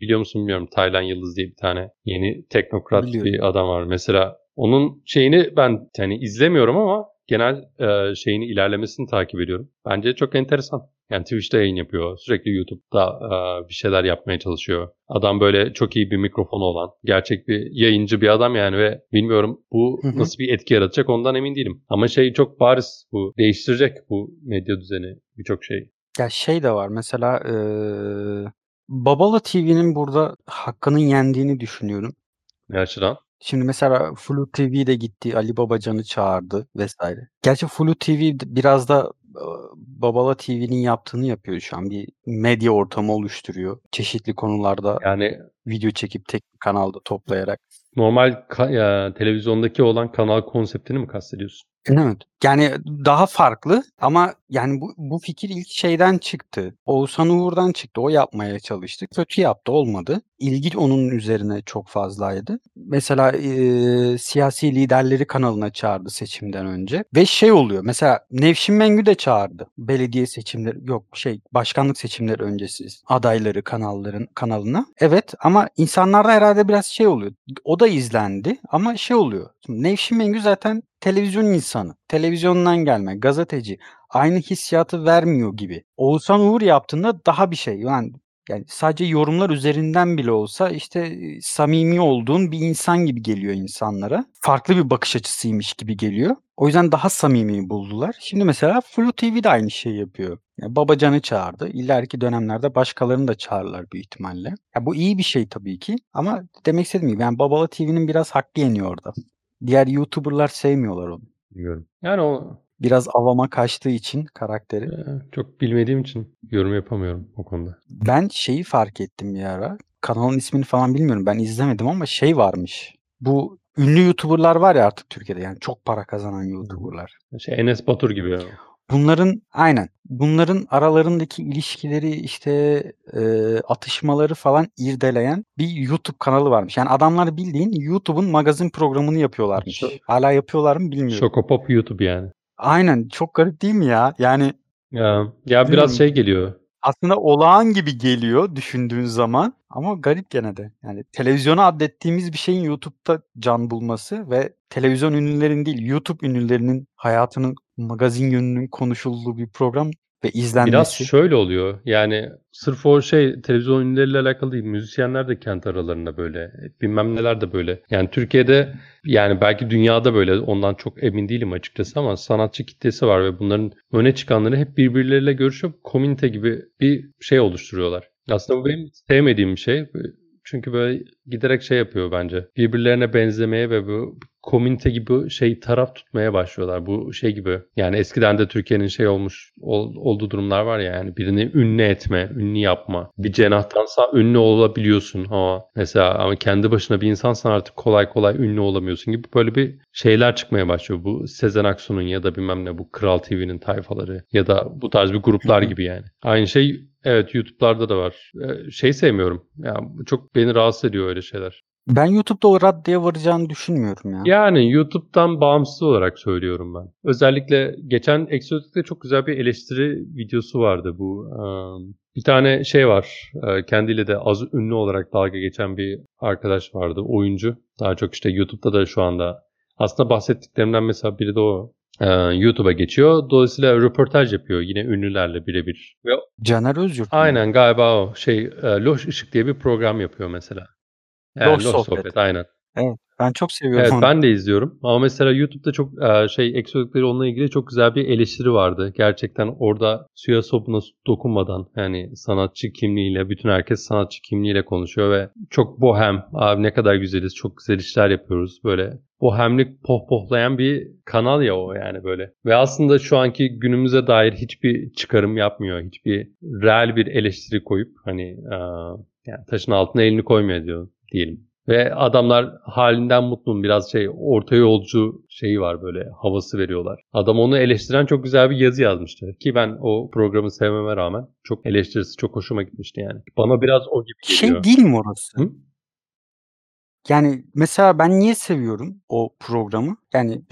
Biliyor musun bilmiyorum. Taylan Yıldız diye bir tane yeni teknokrat Biliyorum. bir adam var. Mesela onun şeyini ben yani izlemiyorum ama genel e, şeyini ilerlemesini takip ediyorum. Bence çok enteresan. Yani Twitch'te yayın yapıyor. Sürekli YouTube'da e, bir şeyler yapmaya çalışıyor. Adam böyle çok iyi bir mikrofonu olan, gerçek bir yayıncı bir adam yani ve bilmiyorum bu nasıl bir etki yaratacak ondan emin değilim. Ama şey çok bariz bu değiştirecek bu medya düzeni birçok şey. Ya şey de var mesela eee Babala TV'nin burada hakkının yendiğini düşünüyorum. Ne açıdan? Şimdi mesela Flu TV de gitti, Ali Babacan'ı çağırdı vesaire. Gerçi Flu TV d- biraz da Babala TV'nin yaptığını yapıyor şu an. Bir medya ortamı oluşturuyor. Çeşitli konularda Yani video çekip tek bir kanalda toplayarak. normal ka- ya, televizyondaki olan kanal konseptini mi kastediyorsun? Evet. Yani daha farklı ama yani bu, bu fikir ilk şeyden çıktı. Oğuzhan Uğur'dan çıktı. O yapmaya çalıştı. Kötü yaptı olmadı. İlgi onun üzerine çok fazlaydı. Mesela eee, siyasi liderleri kanalına çağırdı seçimden önce. Ve şey oluyor. Mesela Nevşin Mengü de çağırdı. Belediye seçimleri yok şey başkanlık seçimleri öncesi adayları kanalların kanalına. Evet ama insanlarda herhalde biraz şey oluyor. O da izlendi ama şey oluyor. Şimdi Nevşin Mengü zaten televizyon insanı. Televizyondan gelme, gazeteci. Aynı hissiyatı vermiyor gibi. Oğuzhan Uğur yaptığında daha bir şey. Yani yani sadece yorumlar üzerinden bile olsa işte samimi olduğun bir insan gibi geliyor insanlara. Farklı bir bakış açısıymış gibi geliyor. O yüzden daha samimi buldular. Şimdi mesela Flu TV de aynı şeyi yapıyor. Yani Babacan'ı çağırdı. İleriki dönemlerde başkalarını da çağırırlar büyük ihtimalle. Ya bu iyi bir şey tabii ki ama demek istediğim gibi yani Babala TV'nin biraz hakkı yeniyor orada. Diğer YouTuber'lar sevmiyorlar onu. Bilmiyorum. Yani o Biraz avama kaçtığı için karakteri. çok bilmediğim için yorum yapamıyorum o konuda. Ben şeyi fark ettim bir ara. Kanalın ismini falan bilmiyorum. Ben izlemedim ama şey varmış. Bu ünlü YouTuber'lar var ya artık Türkiye'de yani çok para kazanan YouTuber'lar. Şey Enes Batur gibi. ya. Bunların aynen. Bunların aralarındaki ilişkileri işte e, atışmaları falan irdeleyen bir YouTube kanalı varmış. Yani adamlar bildiğin YouTube'un magazin programını yapıyorlarmış. Şo- Hala yapıyorlar mı bilmiyorum. Şokopop YouTube yani. Aynen çok garip değil mi ya? Yani Ya, ya biraz Bilmiyorum. şey geliyor. Aslında olağan gibi geliyor düşündüğün zaman ama garip gene de. Yani televizyona adettiğimiz bir şeyin YouTube'da can bulması ve televizyon ünlülerin değil YouTube ünlülerinin hayatının magazin yönünün konuşulduğu bir program ve Biraz izlenmesi. şöyle oluyor. Yani sırf o şey televizyon ünlüleriyle alakalı değil. Müzisyenler de kendi aralarında böyle. Bilmem neler de böyle. Yani Türkiye'de yani belki dünyada böyle ondan çok emin değilim açıkçası ama sanatçı kitlesi var ve bunların öne çıkanları hep birbirleriyle görüşüp komünite gibi bir şey oluşturuyorlar. Aslında bu benim sevmediğim bir şey. Çünkü böyle giderek şey yapıyor bence. Birbirlerine benzemeye ve bu komünite gibi şey taraf tutmaya başlıyorlar. Bu şey gibi yani eskiden de Türkiye'nin şey olmuş ol- olduğu durumlar var ya yani birini ünlü etme, ünlü yapma. Bir cenahtansa ünlü olabiliyorsun ama mesela ama kendi başına bir insansan artık kolay kolay ünlü olamıyorsun gibi böyle bir şeyler çıkmaya başlıyor. Bu Sezen Aksu'nun ya da bilmem ne bu Kral TV'nin tayfaları ya da bu tarz bir gruplar gibi yani. Aynı şey evet YouTube'larda da var. Ee, Şey sevmiyorum. Ya çok beni rahatsız ediyor öyle şeyler. Ben YouTube'da o raddeye varacağını düşünmüyorum ya. Yani YouTube'dan bağımsız olarak söylüyorum ben. Özellikle geçen Exotic'te çok güzel bir eleştiri videosu vardı bu. Bir tane şey var. Kendiyle de az ünlü olarak dalga geçen bir arkadaş vardı. Oyuncu. Daha çok işte YouTube'da da şu anda. Aslında bahsettiklerimden mesela biri de o. YouTube'a geçiyor. Dolayısıyla röportaj yapıyor yine ünlülerle birebir. Caner mu? aynen galiba o şey Loş Işık diye bir program yapıyor mesela. Yani Loş Sohbet. aynen. Ben çok seviyorum Evet onu. ben de izliyorum ama mesela YouTube'da çok e, şey eksodikleri onunla ilgili çok güzel bir eleştiri vardı. Gerçekten orada suya sopuna dokunmadan yani sanatçı kimliğiyle bütün herkes sanatçı kimliğiyle konuşuyor ve çok bohem abi ne kadar güzeliz çok güzel işler yapıyoruz böyle bohemlik pohpohlayan bir kanal ya o yani böyle. Ve aslında şu anki günümüze dair hiçbir çıkarım yapmıyor. Hiçbir reel bir eleştiri koyup hani e, yani taşın altına elini koymuyor diyor diyelim. Ve adamlar halinden mutlu biraz şey orta yolcu şeyi var böyle havası veriyorlar. Adam onu eleştiren çok güzel bir yazı yazmıştı. Ki ben o programı sevmeme rağmen çok eleştirisi çok hoşuma gitmişti yani. Bana biraz o gibi geliyor. Şey değil mi orası? Hı? Yani mesela ben niye seviyorum o programı? Yani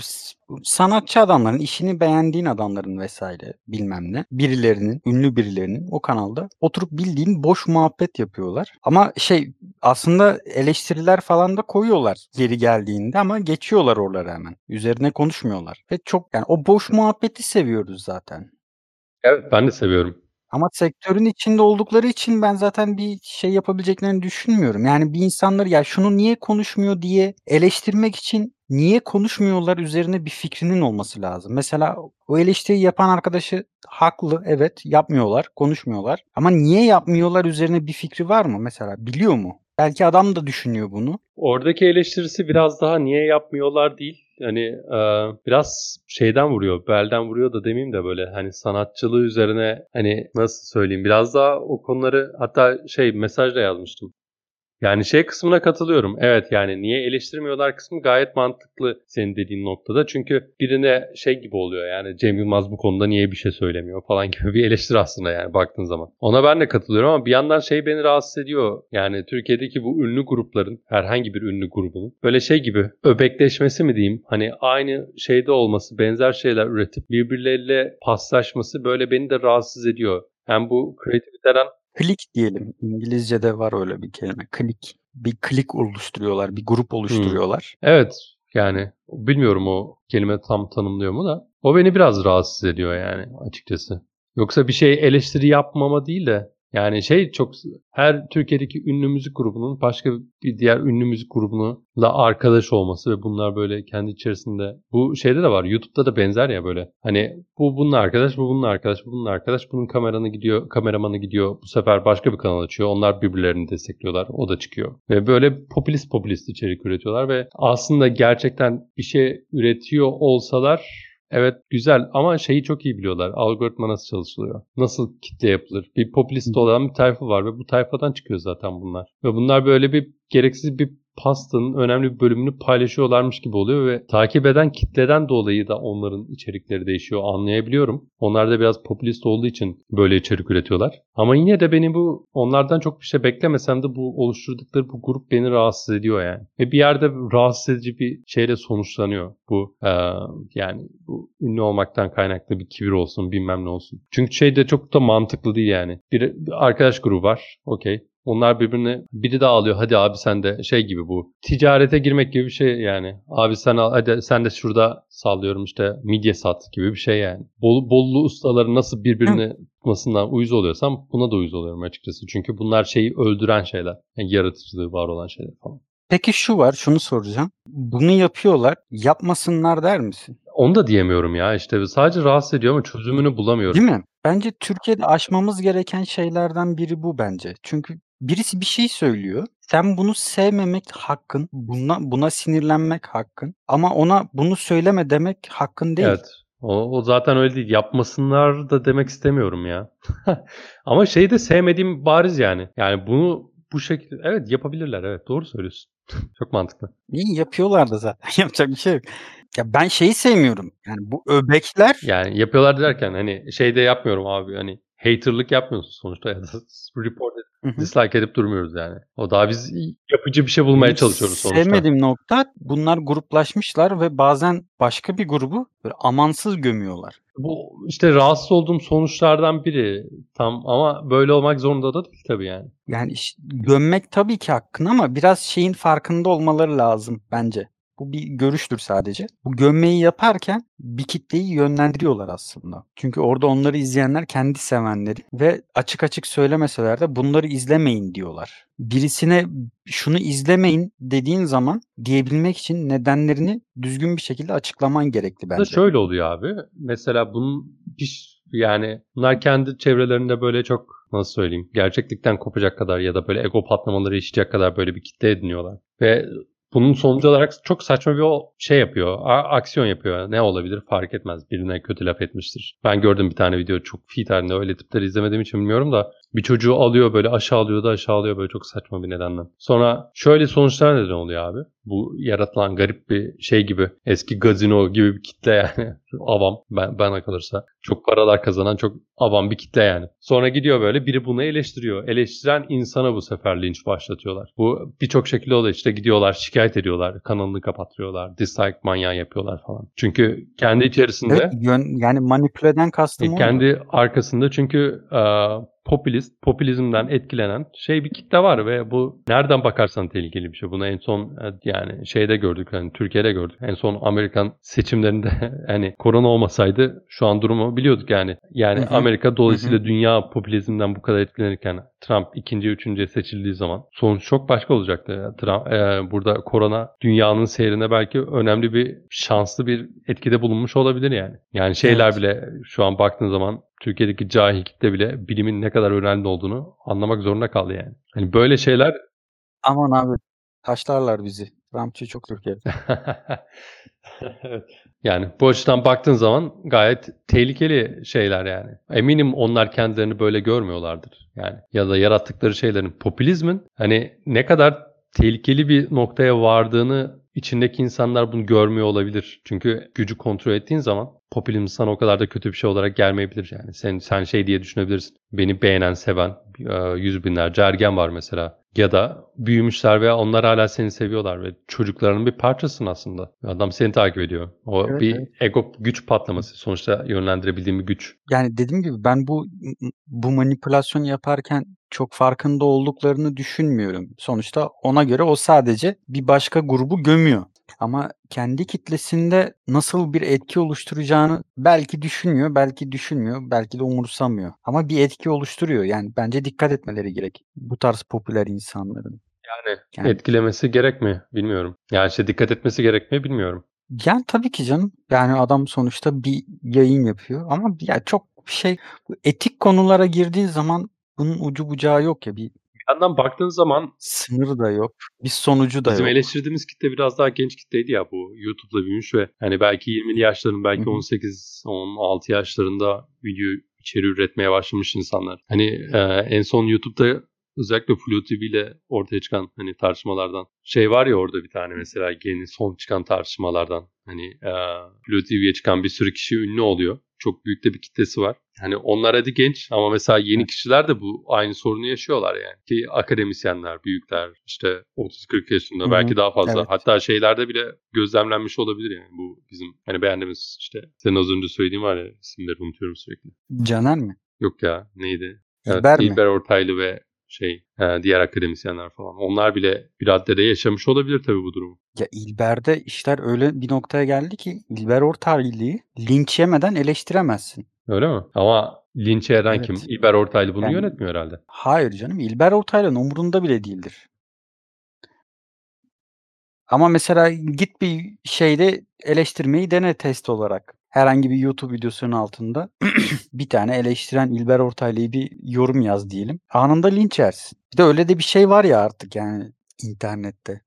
sanatçı adamların, işini beğendiğin adamların vesaire bilmem ne, birilerinin, ünlü birilerinin o kanalda oturup bildiğin boş muhabbet yapıyorlar. Ama şey aslında eleştiriler falan da koyuyorlar geri geldiğinde ama geçiyorlar oralara hemen. Üzerine konuşmuyorlar. Ve çok yani o boş muhabbeti seviyoruz zaten. Evet ben de seviyorum. Ama sektörün içinde oldukları için ben zaten bir şey yapabileceklerini düşünmüyorum. Yani bir insanları ya şunu niye konuşmuyor diye eleştirmek için niye konuşmuyorlar üzerine bir fikrinin olması lazım. Mesela o eleştiriyi yapan arkadaşı haklı evet yapmıyorlar konuşmuyorlar ama niye yapmıyorlar üzerine bir fikri var mı mesela biliyor mu? Belki adam da düşünüyor bunu. Oradaki eleştirisi biraz daha niye yapmıyorlar değil. Hani e, biraz şeyden vuruyor, belden vuruyor da demeyeyim de böyle hani sanatçılığı üzerine hani nasıl söyleyeyim biraz daha o konuları hatta şey mesajla yazmıştım. Yani şey kısmına katılıyorum. Evet yani niye eleştirmiyorlar kısmı gayet mantıklı senin dediğin noktada. Çünkü birine şey gibi oluyor yani Cem Yılmaz bu konuda niye bir şey söylemiyor falan gibi bir eleştiri aslında yani baktığın zaman. Ona ben de katılıyorum ama bir yandan şey beni rahatsız ediyor. Yani Türkiye'deki bu ünlü grupların herhangi bir ünlü grubunun böyle şey gibi öbekleşmesi mi diyeyim? Hani aynı şeyde olması, benzer şeyler üretip birbirleriyle paslaşması böyle beni de rahatsız ediyor. Hem bu kreativiteden Klik diyelim. İngilizce'de var öyle bir kelime. Klik. Bir klik oluşturuyorlar, bir grup oluşturuyorlar. Evet yani bilmiyorum o kelime tam tanımlıyor mu da o beni biraz rahatsız ediyor yani açıkçası. Yoksa bir şey eleştiri yapmama değil de yani şey çok her Türkiye'deki ünlü müzik grubunun başka bir diğer ünlü müzik grubununla arkadaş olması ve bunlar böyle kendi içerisinde bu şeyde de var YouTube'da da benzer ya böyle. Hani bu bunun arkadaş bu bunun arkadaş bu bunun arkadaş bunun kameranı gidiyor kameramanı gidiyor bu sefer başka bir kanal açıyor onlar birbirlerini destekliyorlar o da çıkıyor. Ve böyle popülist popülist içerik üretiyorlar ve aslında gerçekten bir şey üretiyor olsalar Evet güzel ama şeyi çok iyi biliyorlar. Algoritma nasıl çalışılıyor? Nasıl kitle yapılır? Bir popülist olan bir tayfa var ve bu tayfadan çıkıyor zaten bunlar. Ve bunlar böyle bir gereksiz bir pastanın önemli bir bölümünü paylaşıyorlarmış gibi oluyor ve takip eden kitleden dolayı da onların içerikleri değişiyor anlayabiliyorum. Onlar da biraz popülist olduğu için böyle içerik üretiyorlar. Ama yine de beni bu onlardan çok bir şey beklemesem de bu oluşturdukları bu grup beni rahatsız ediyor yani. Ve bir yerde rahatsız edici bir şeyle sonuçlanıyor bu e, yani bu ünlü olmaktan kaynaklı bir kibir olsun bilmem ne olsun. Çünkü şey de çok da mantıklı değil yani. Bir, bir arkadaş grubu var okey onlar birbirine biri de alıyor hadi abi sen de şey gibi bu ticarete girmek gibi bir şey yani. Abi sen al hadi sen de şurada sallıyorum işte midye sat gibi bir şey yani. Bol, bollu ustaları nasıl birbirine tutmasından uyuz oluyorsam buna da uyuz oluyorum açıkçası. Çünkü bunlar şeyi öldüren şeyler. Yani yaratıcılığı var olan şeyler falan. Peki şu var, şunu soracağım. Bunu yapıyorlar, yapmasınlar der misin? Onu da diyemiyorum ya işte sadece rahatsız ediyor ama çözümünü bulamıyorum. Değil mi? Bence Türkiye'de aşmamız gereken şeylerden biri bu bence. Çünkü birisi bir şey söylüyor. Sen bunu sevmemek hakkın, buna, buna sinirlenmek hakkın. Ama ona bunu söyleme demek hakkın değil. Evet. O, o zaten öyle değil. Yapmasınlar da demek istemiyorum ya. Ama şeyi de sevmediğim bariz yani. Yani bunu bu şekilde evet yapabilirler. Evet doğru söylüyorsun. Çok mantıklı. İyi yapıyorlar da zaten. Yapacak bir şey yok. Ya ben şeyi sevmiyorum. Yani bu öbekler Yani yapıyorlar derken hani şey de yapmıyorum abi hani haterlık yapmıyorsun sonuçta ya da report edip, dislike edip durmuyoruz yani. O daha biz yapıcı bir şey bulmaya Benim çalışıyoruz sonuçta. Sevmediğim nokta bunlar gruplaşmışlar ve bazen başka bir grubu böyle amansız gömüyorlar. Bu işte rahatsız olduğum sonuçlardan biri tam ama böyle olmak zorunda da değil tabii yani. Yani iş- gömmek tabii ki hakkın ama biraz şeyin farkında olmaları lazım bence. Bu bir görüştür sadece. Bu gömmeyi yaparken bir kitleyi yönlendiriyorlar aslında. Çünkü orada onları izleyenler kendi sevenleri ve açık açık söylemeseler de bunları izlemeyin diyorlar. Birisine şunu izlemeyin dediğin zaman diyebilmek için nedenlerini düzgün bir şekilde açıklaman gerekli bence. şöyle oluyor abi. Mesela bunun bir yani bunlar kendi çevrelerinde böyle çok nasıl söyleyeyim gerçeklikten kopacak kadar ya da böyle ego patlamaları yaşayacak kadar böyle bir kitle ediniyorlar. Ve bunun sonucu olarak çok saçma bir şey yapıyor. a- aksiyon yapıyor. Ne olabilir fark etmez. Birine kötü laf etmiştir. Ben gördüm bir tane video çok feed halinde öyle tipleri izlemediğim için bilmiyorum da Bir çocuğu alıyor böyle aşağılıyor da aşağılıyor böyle çok saçma bir nedenden. Sonra şöyle sonuçlar neden oluyor abi? Bu yaratılan garip bir şey gibi. Eski gazino gibi bir kitle yani. avam ben, bana kalırsa. Çok paralar kazanan çok avam bir kitle yani. Sonra gidiyor böyle biri bunu eleştiriyor. Eleştiren insana bu sefer linç başlatıyorlar. Bu birçok şekilde oluyor işte gidiyorlar şikayet ediyorlar. Kanalını kapattırıyorlar. Dislike manyağı yapıyorlar falan. Çünkü kendi içerisinde Evet, yön, yani manipüleden kastım e, kendi arkasında çünkü e, popülist, popülizmden etkilenen şey bir kitle var ve bu nereden bakarsan tehlikeli bir şey. Bunu en son e, yani şeyde gördük hani Türkiye'de gördük. En son Amerikan seçimlerinde hani korona olmasaydı şu an durumu biliyorduk yani. Yani Hı hı. Amerika dolayısıyla dünya popülizmden bu kadar etkilenirken Trump ikinci, üçüncüye seçildiği zaman sonuç çok başka olacaktı. Trump, e, burada korona dünyanın seyrine belki önemli bir şanslı bir etkide bulunmuş olabilir yani. Yani şeyler Evet. bile şu an baktığın zaman Türkiye'deki cahil kitle bile bilimin ne kadar önemli olduğunu anlamak zorunda kaldı yani. Hani böyle şeyler Aman abi taşlarlar bizi. Trumpçı çok Türkiye. Evet. Yani bu açıdan baktığın zaman gayet tehlikeli şeyler yani. Eminim onlar kendilerini böyle görmüyorlardır. Yani ya da yarattıkları şeylerin popülizmin hani ne kadar tehlikeli bir noktaya vardığını içindeki insanlar bunu görmüyor olabilir. Çünkü gücü kontrol ettiğin zaman popülizm sana o kadar da kötü bir şey olarak gelmeyebilir yani. Sen sen şey diye düşünebilirsin. Beni beğenen, seven e, yüz binlerce ergen var mesela. Ya da büyümüşler veya onlar hala seni seviyorlar ve çocuklarının bir parçasın aslında. Adam seni takip ediyor. O Evet, bir evet. ego güç patlaması. Sonuçta yönlendirebildiğim bir güç. Yani dediğim gibi ben bu bu manipülasyon yaparken çok farkında olduklarını düşünmüyorum. Sonuçta ona göre o sadece bir başka grubu gömüyor. Ama kendi kitlesinde nasıl bir etki oluşturacağını belki düşünmüyor, belki düşünmüyor, belki de umursamıyor. Ama bir etki oluşturuyor. Yani bence dikkat etmeleri gerek bu tarz popüler insanların. Yani, Yani- etkilemesi gerek mi bilmiyorum. Yani işte dikkat etmesi gerek mi bilmiyorum. Yani tabii ki canım. Yani adam sonuçta bir yayın yapıyor ama ya çok şey bu etik konulara girdiğin zaman bunun ucu bucağı yok ya bir Bir yandan baktığın zaman sınırı da yok. Bir sonucu da Bizim yok. eleştirdiğimiz kitle biraz daha genç kitleydi ya bu YouTube'da büyümüş ve hani belki 20'li yaşların belki Hı hı. 18-16 yaşlarında video içeri üretmeye başlamış insanlar. Hani e, en son YouTube'da özellikle Flu TV ile ortaya çıkan hani tartışmalardan şey var ya orada bir tane mesela yeni son çıkan tartışmalardan hani e, Flu TV'ye çıkan bir sürü kişi ünlü oluyor. Çok büyük de bir kitlesi var. Hani onlar hadi genç ama mesela yeni Evet. kişiler de bu aynı sorunu yaşıyorlar yani. Ki akademisyenler, büyükler işte 30-40 yaşında belki daha fazla. Evet. Hatta şeylerde bile gözlemlenmiş olabilir yani. Bu bizim hani beğendiğimiz işte senin az önce söylediğin var ya isimleri unutuyorum sürekli. Caner mi? Yok ya neydi? İlber mi? İlber Ortaylı ve şey e, diğer akademisyenler falan. Onlar bile bir raddede yaşamış olabilir tabii bu durumu. Ya İlber'de işler öyle bir noktaya geldi ki İlber Ortaylı'yı linç yemeden eleştiremezsin. Öyle mi? Ama linç eden Evet. kim? İlber Ortaylı bunu Yani- yönetmiyor herhalde. Hayır canım İlber Ortaylı'nın umurunda bile değildir. Ama mesela git bir şeyde eleştirmeyi dene test olarak. Herhangi bir YouTube videosunun altında bir tane eleştiren İlber Ortaylı'yı bir yorum yaz diyelim. Anında linç yersin. Bir de öyle de bir şey var ya artık yani internette.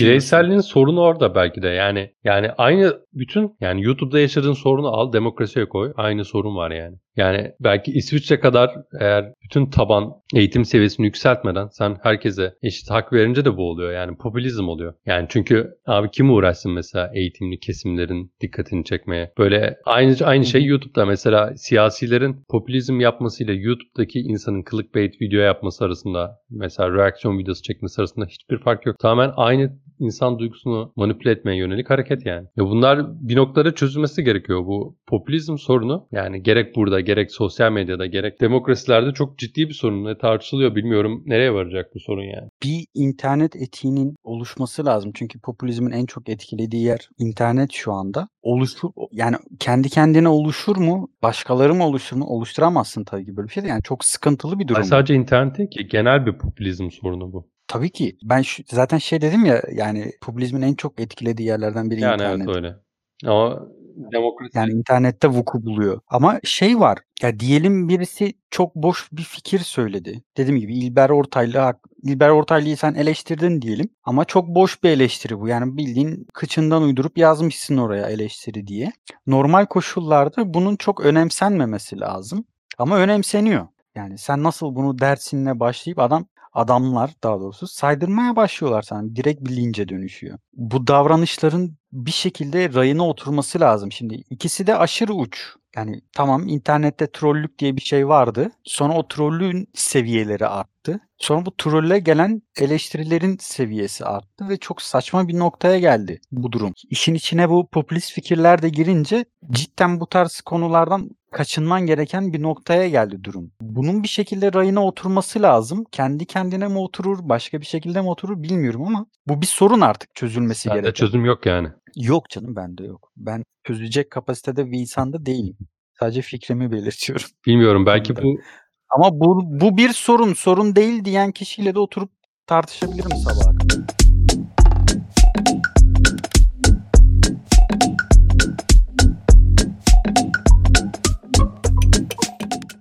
Bireyselliğin sorunu orada belki de. Yani yani aynı bütün yani YouTube'da yaşadığın sorunu al demokrasiye koy. Aynı sorun var yani. Yani belki İsviçre kadar eğer bütün taban eğitim seviyesini yükseltmeden sen herkese eşit hak verince de bu oluyor. Yani popülizm oluyor. Yani çünkü abi kim uğraşsın mesela eğitimli kesimlerin dikkatini çekmeye. Böyle aynı aynı şey. YouTube'da mesela siyasilerin popülizm yapmasıyla YouTube'daki insanın clickbait video yapması arasında mesela reaksiyon videosu çekmesi arasında hiçbir fark yok. Tamamen aynı insan duygusunu manipüle etmeye yönelik hareket yani. Ya bunlar bir noktada çözülmesi gerekiyor. Bu popülizm sorunu yani gerek burada gerek sosyal medyada gerek demokrasilerde çok ciddi bir sorun ve tartışılıyor. Bilmiyorum nereye varacak bu sorun yani. bir internet etiğinin oluşması lazım. Çünkü popülizmin en çok etkilediği yer internet şu anda. Oluşur yani kendi kendine oluşur mu? Başkaları mı oluşur mu? Oluşturamazsın tabii ki böyle bir şey. de. Yani çok sıkıntılı bir durum. Bu. sadece internet değil ki genel bir popülizm sorunu bu. Tabii ki. Ben şu, zaten şey dedim ya yani popülizmin en çok etkilediği yerlerden biri Yani internet. evet öyle. Ama demokrasi Yani internette vuku buluyor. Ama şey var. Ya diyelim birisi çok boş bir fikir söyledi. Dediğim gibi İlber Ortaylı İlber Ortaylı'yı sen eleştirdin diyelim. Ama çok boş bir eleştiri bu. Yani bildiğin kıçından uydurup yazmışsın oraya eleştiri diye. Normal koşullarda bunun çok önemsenmemesi lazım. Ama önemseniyor. Yani sen nasıl bunu dersinle başlayıp adam adamlar daha doğrusu saydırmaya başlıyorlar sana. Direkt bir lince dönüşüyor. Bu davranışların bir şekilde rayına oturması lazım. Şimdi ikisi de aşırı uç. Yani tamam internette trollük diye bir şey vardı. Sonra o trollün seviyeleri arttı. Sonra bu trolle gelen eleştirilerin seviyesi arttı ve çok saçma bir noktaya geldi bu durum. İşin içine bu popülist fikirler de girince cidden bu tarz konulardan kaçınman gereken bir noktaya geldi durum. Bunun bir şekilde rayına oturması lazım. Kendi kendine mi oturur, başka bir şekilde mi oturur bilmiyorum ama bu bir sorun artık çözülmesi Bende gereken. çözüm yok yani. Yok canım bende yok. Ben çözecek kapasitede bir insanda değilim. Sadece fikrimi belirtiyorum. Bilmiyorum belki bu Ama bu bu bir sorun, sorun değil diyen kişiyle de oturup tartışabilirim sabaha kadar.